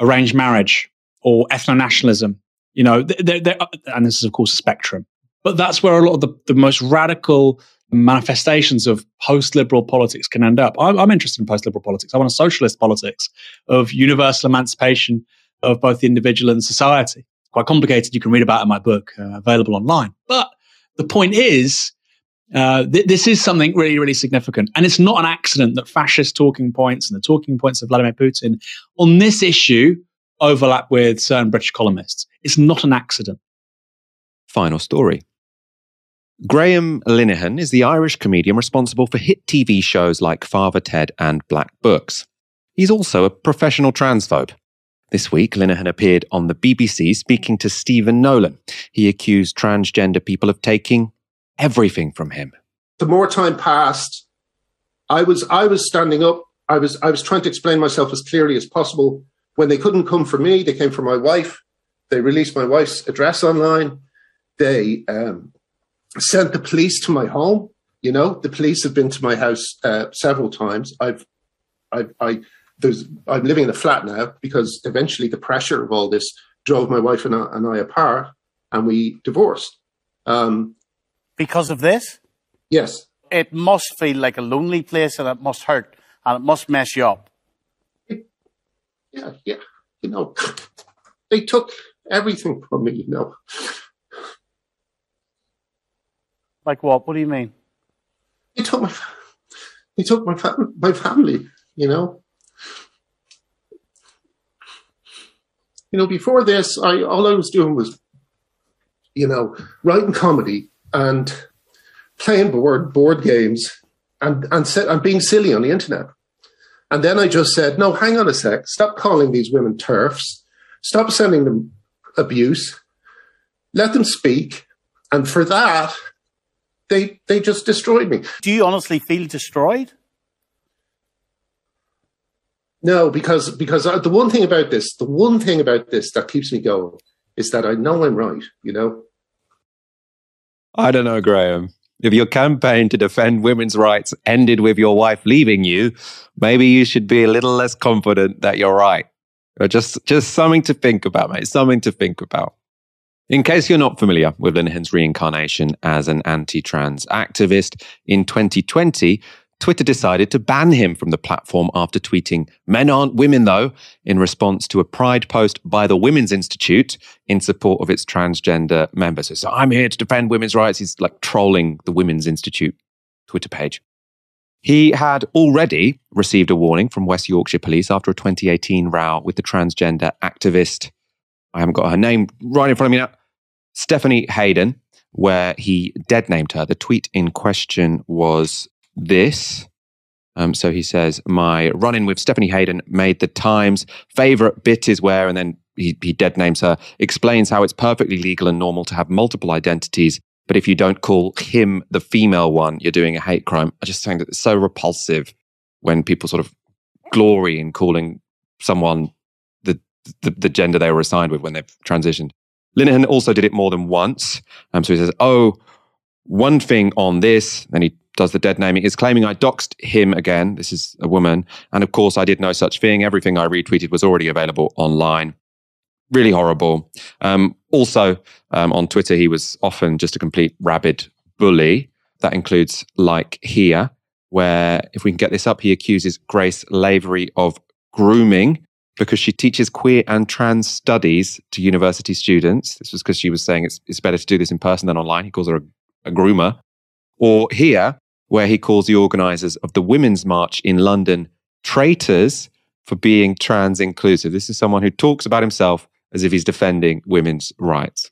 arranged marriage or ethno nationalism. You know, they're, they're, and this is, of course, a spectrum. But that's where a lot of the, the most radical manifestations of post liberal politics can end up. I'm, I'm interested in post liberal politics. I want a socialist politics of universal emancipation of both the individual and society quite complicated. You can read about in my book, uh, available online. But the point is, uh, th- this is something really, really significant. And it's not an accident that fascist talking points and the talking points of Vladimir Putin on this issue overlap with certain British columnists. It's not an accident. Final story. Graham Linehan is the Irish comedian responsible for hit TV shows like Father Ted and Black Books. He's also a professional transphobe. This week, Linehan appeared on the BBC speaking to Stephen Nolan. He accused transgender people of taking everything from him. The more time passed, I was I was standing up. I was I was trying to explain myself as clearly as possible. When they couldn't come for me, they came for my wife. They released my wife's address online. They um, sent the police to my home. You know, the police have been to my house uh, several times. I've, I've I there's I'm living in a flat now because eventually the pressure of all this drove my wife and I, and I apart, and we divorced. Um, because of this? Yes. It must feel like a lonely place, and it must hurt, and it must mess you up. It, yeah, yeah. You know, they took everything from me. You know. Like what? What do you mean? They took my, they took my my family. You know, you know, before this, I all I was doing was, you know, writing comedy and playing board board games and and set, and being silly on the internet. And then I just said, no, hang on a sec. Stop calling these women TERFs. Stop sending them abuse. Let them speak. And for that, they they just destroyed me. Do you honestly feel destroyed? No, because because the one thing about this, the one thing about this that keeps me going is that I know I'm right. You know. I don't know, Graham. If your campaign to defend women's rights ended with your wife leaving you, maybe you should be a little less confident that you're right. Or just just something to think about, mate. Something to think about. In case you're not familiar with Linehan's reincarnation as an anti trans activist, in 2020, Twitter decided to ban him from the platform after tweeting, Men aren't women, though, in response to a pride post by the Women's Institute in support of its transgender members. So I'm here to defend women's rights. He's like trolling the Women's Institute Twitter page. He had already received a warning from West Yorkshire Police after a 2018 row with the transgender activist I haven't got her name right in front of me now. Stephanie Hayden, where he dead named her. The tweet in question was this. Um, so he says, My run in with Stephanie Hayden made the Times favorite bit is where, and then he, he dead names her, explains how it's perfectly legal and normal to have multiple identities. But if you don't call him the female one, you're doing a hate crime. I just think that it's so repulsive when people sort of glory in calling someone the, the gender they were assigned with when they've transitioned. Linehan also did it more than once. Um, so he says, Oh, one thing on this, and he does the dead naming, is claiming I doxed him again. This is a woman. And of course, I did no such thing. Everything I retweeted was already available online. Really horrible. Um, also, um, on Twitter, he was often just a complete rabid bully. That includes like here, where if we can get this up, he accuses Grace Lavery of grooming because she teaches queer and trans studies to university students. This was because she was saying it's, it's better to do this in person than online. He calls her a, a groomer. Or here, where he calls the organizers of the Women's March in London traitors for being trans inclusive. This is someone who talks about himself as if he's defending women's rights.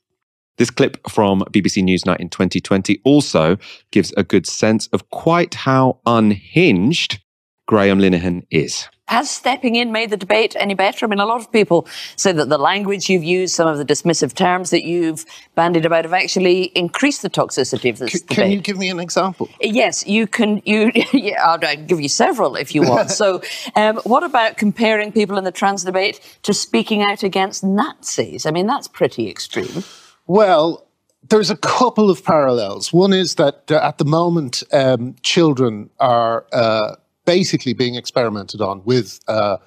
This clip from BBC Newsnight in 2020 also gives a good sense of quite how unhinged Graham Linehan is. Has stepping in made the debate any better? I mean, a lot of people say that the language you've used, some of the dismissive terms that you've bandied about, have actually increased the toxicity of this C- debate. Can you give me an example? Yes, you can. You, yeah, I'll, I'll give you several if you want. so, um, what about comparing people in the trans debate to speaking out against Nazis? I mean, that's pretty extreme. Well, there's a couple of parallels. One is that uh, at the moment, um, children are. Uh, basically being experimented on with uh,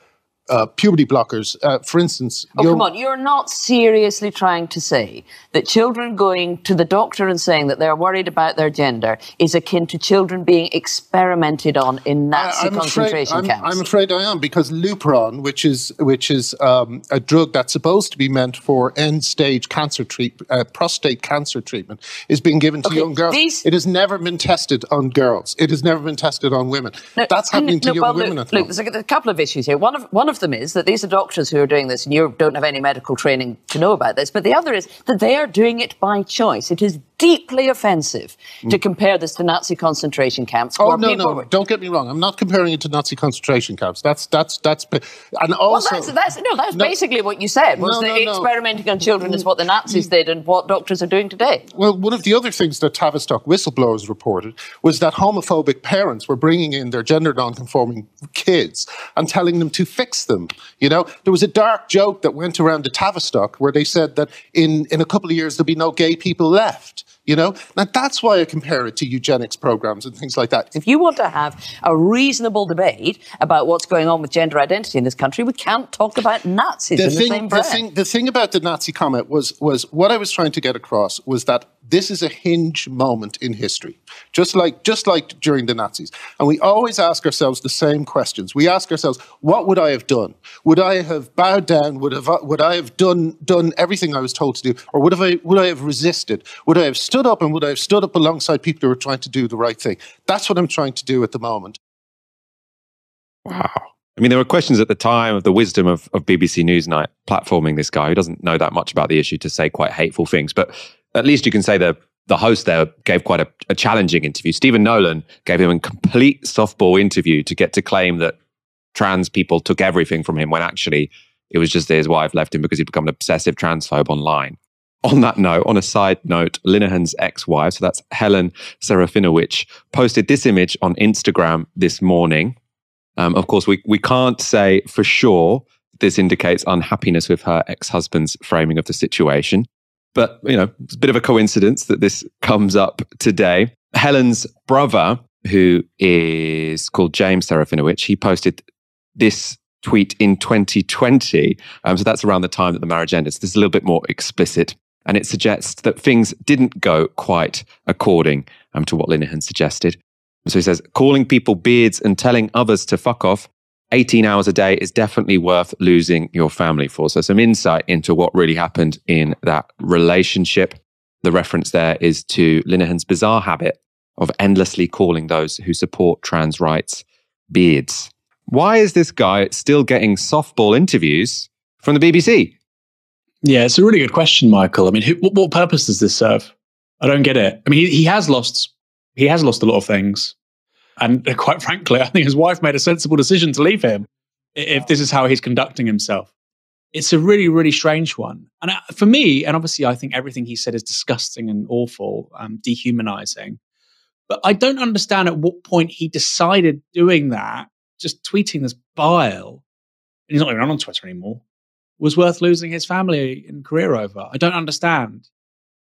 uh, puberty blockers. Uh, for instance, oh come on, you're not seriously trying to say that children going to the doctor and saying that they're worried about their gender is akin to children being experimented on in Nazi I'm concentration afraid, camps. I'm, I'm, afraid I am because Lupron, which is which is um, a drug that's supposed to be meant for end stage cancer treat, uh, prostate cancer treatment, is being given to Okay, young girls. these- It has never been tested on girls. It has never been tested on women. No, that's happening to no, young well, women Look, look there's a, a couple of issues here. One of one of them is that these are doctors who are doing this, and you don't have any medical training to know about this. But the other is that they are doing it by choice. It is deeply offensive to compare this to Nazi concentration camps. Mm. Oh no, no! were- Don't get me wrong. I'm not comparing it to Nazi concentration camps. That's that's that's. And Well, also, that's, that's no, that's No. basically what you said. Was No, no, experimenting on children is what the Nazis did, and what doctors are doing today. Well, one of the other things that Tavistock whistleblowers reported was that homophobic parents were bringing in their gender non-conforming kids and telling them to fix them. You know, there was a dark joke that went around the Tavistock where they said that in, in a couple of years there'll be no gay people left. You know, now that's why I compare it to eugenics programs and things like that. If you want to have a reasonable debate about what's going on with gender identity in this country, we can't talk about Nazis in the same thing, the thing, the thing about the Nazi comment was was what I was trying to get across was that this is a hinge moment in history, just like just like during the Nazis, and we always ask ourselves the same questions. We ask ourselves, what would I have done? Would I have bowed down? Would have would I have done done everything I was told to do, or would have I would I have resisted? Would I have stood up and would I have stood up alongside people who were trying to do the right thing? That's what I'm trying to do at the moment. Wow. I mean, there were questions at the time of the wisdom of, of BBC Newsnight platforming this guy who doesn't know that much about the issue to say quite hateful things. But at least you can say the the host there gave quite a, a challenging interview. Stephen Nolan gave him a complete softball interview to get to claim that trans people took everything from him when actually it was just that his wife left him because he'd become an obsessive transphobe online. On that note, on a side note, Linehan's ex-wife, so that's Helen Serafinowicz, posted this image on Instagram this morning. Um, of course, we, we can't say for sure this indicates unhappiness with her ex-husband's framing of the situation. But, you know, it's a bit of a coincidence that this comes up today. Helen's brother, who is called James Serafinowicz, he posted this tweet in 2020. Um, so that's around the time that the marriage ended. So this is a little bit more explicit. And it suggests that things didn't go quite according um, to what Linehan suggested. So he says, calling people beards and telling others to fuck off 18 hours a day is definitely worth losing your family for. So, some insight into what really happened in that relationship. The reference there is to Linehan's bizarre habit of endlessly calling those who support trans rights beards. Why is this guy still getting softball interviews from the BBC? Yeah, it's a really good question, Michael. I mean, who, what, purpose does this serve? I don't get it. I mean, he, he has lost he has lost a lot of things. And quite frankly, I think his wife made a sensible decision to leave him if this is how he's conducting himself. It's a really, really strange one. And uh, for me, and obviously, I think everything he said is disgusting and awful, um, dehumanizing. But I don't understand at what point he decided doing that, just tweeting this bile, and he's not even on Twitter anymore, was worth losing his family and career over. I don't understand.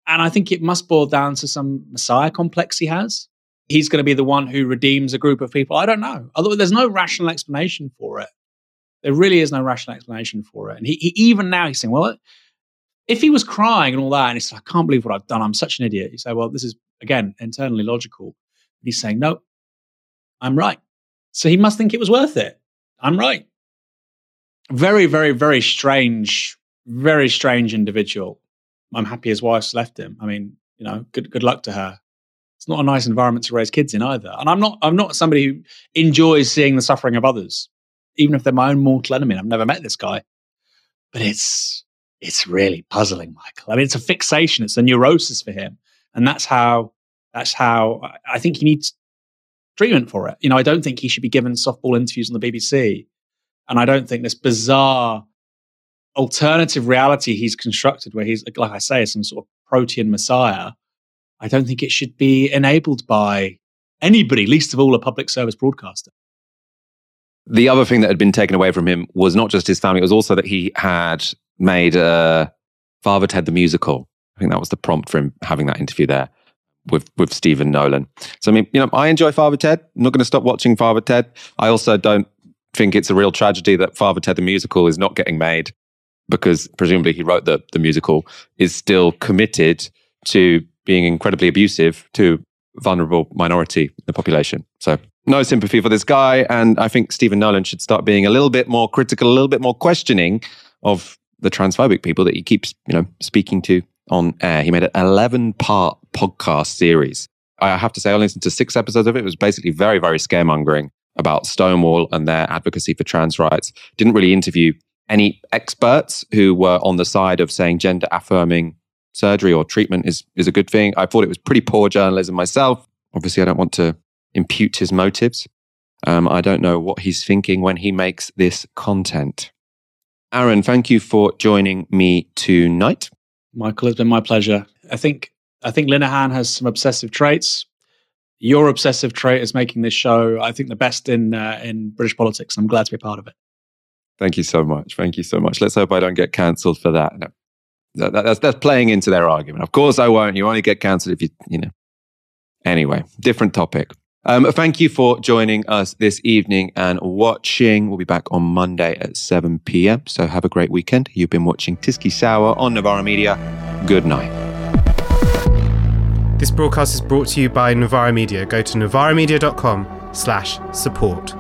And I think it must boil down to some messiah complex he has he's going to be the one who redeems a group of people. I don't know. Although there's no rational explanation for it. There really is no rational explanation for it. And he, he even now he's saying, well, if he was crying and all that, and he's like, I can't believe what I've done. I'm such an idiot. You say, well, this is again internally logical. He's saying, no, I'm right. So he must think it was worth it. I'm right. Very, very, very strange, very strange individual. I'm happy his wife's left him. I mean, you know, good good luck to her it's not a nice environment to raise kids in either. And I'm not I'm not somebody who enjoys seeing the suffering of others, even if they're my own mortal enemy. I've never met this guy, but it's it's really puzzling, Michael. I mean, it's a fixation. It's a neurosis for him, and that's how that's how I think he needs treatment for it. You know, I don't think he should be given softball interviews on the BBC, and I don't think this bizarre alternative reality he's constructed, where he's like I say, some sort of protean messiah I don't think it should be enabled by anybody, least of all a public service broadcaster. The other thing that had been taken away from him was not just his family, it was also that he had made uh, Father Ted the musical. I think that was the prompt for him having that interview there with with Stephen Nolan. So I mean, you know, I enjoy Father Ted. I'm not going to stop watching Father Ted. I also don't think it's a real tragedy that Father Ted the musical is not getting made because presumably he wrote the the musical is still committed to being incredibly abusive to vulnerable minority in the population. So no sympathy for this guy. And I think Stephen Nolan should start being a little bit more critical, a little bit more questioning of the transphobic people that he keeps, you know, speaking to on air. He made an 11 part podcast series. I have to say, I listened to six episodes of it. It was basically very, very scaremongering about Stonewall and their advocacy for trans rights. Didn't really interview any experts who were on the side of saying gender affirming surgery or treatment is is a good thing. I thought it was pretty poor journalism myself. Obviously, I don't want to impute his motives. Um, I don't know what he's thinking when he makes this content. Aaron, thank you for joining me tonight. Michael, it's been my pleasure. I think I think Linehan has some obsessive traits. Your obsessive trait is making this show, I think, the best in uh, in British politics. I'm glad to be part of it. Thank you so much. Thank you so much. Let's hope I don't get cancelled for that. No. That, that's, that's playing into their argument. Of course, I won't. You only get cancelled if you, you know. Anyway, different topic. Um, thank you for joining us this evening and watching. We'll be back on Monday at 7 p.m. So have a great weekend. You've been watching Tyskie Sour on Novara Media. Good night. This broadcast is brought to you by Novara Media. Go to novaramedia.com slash support.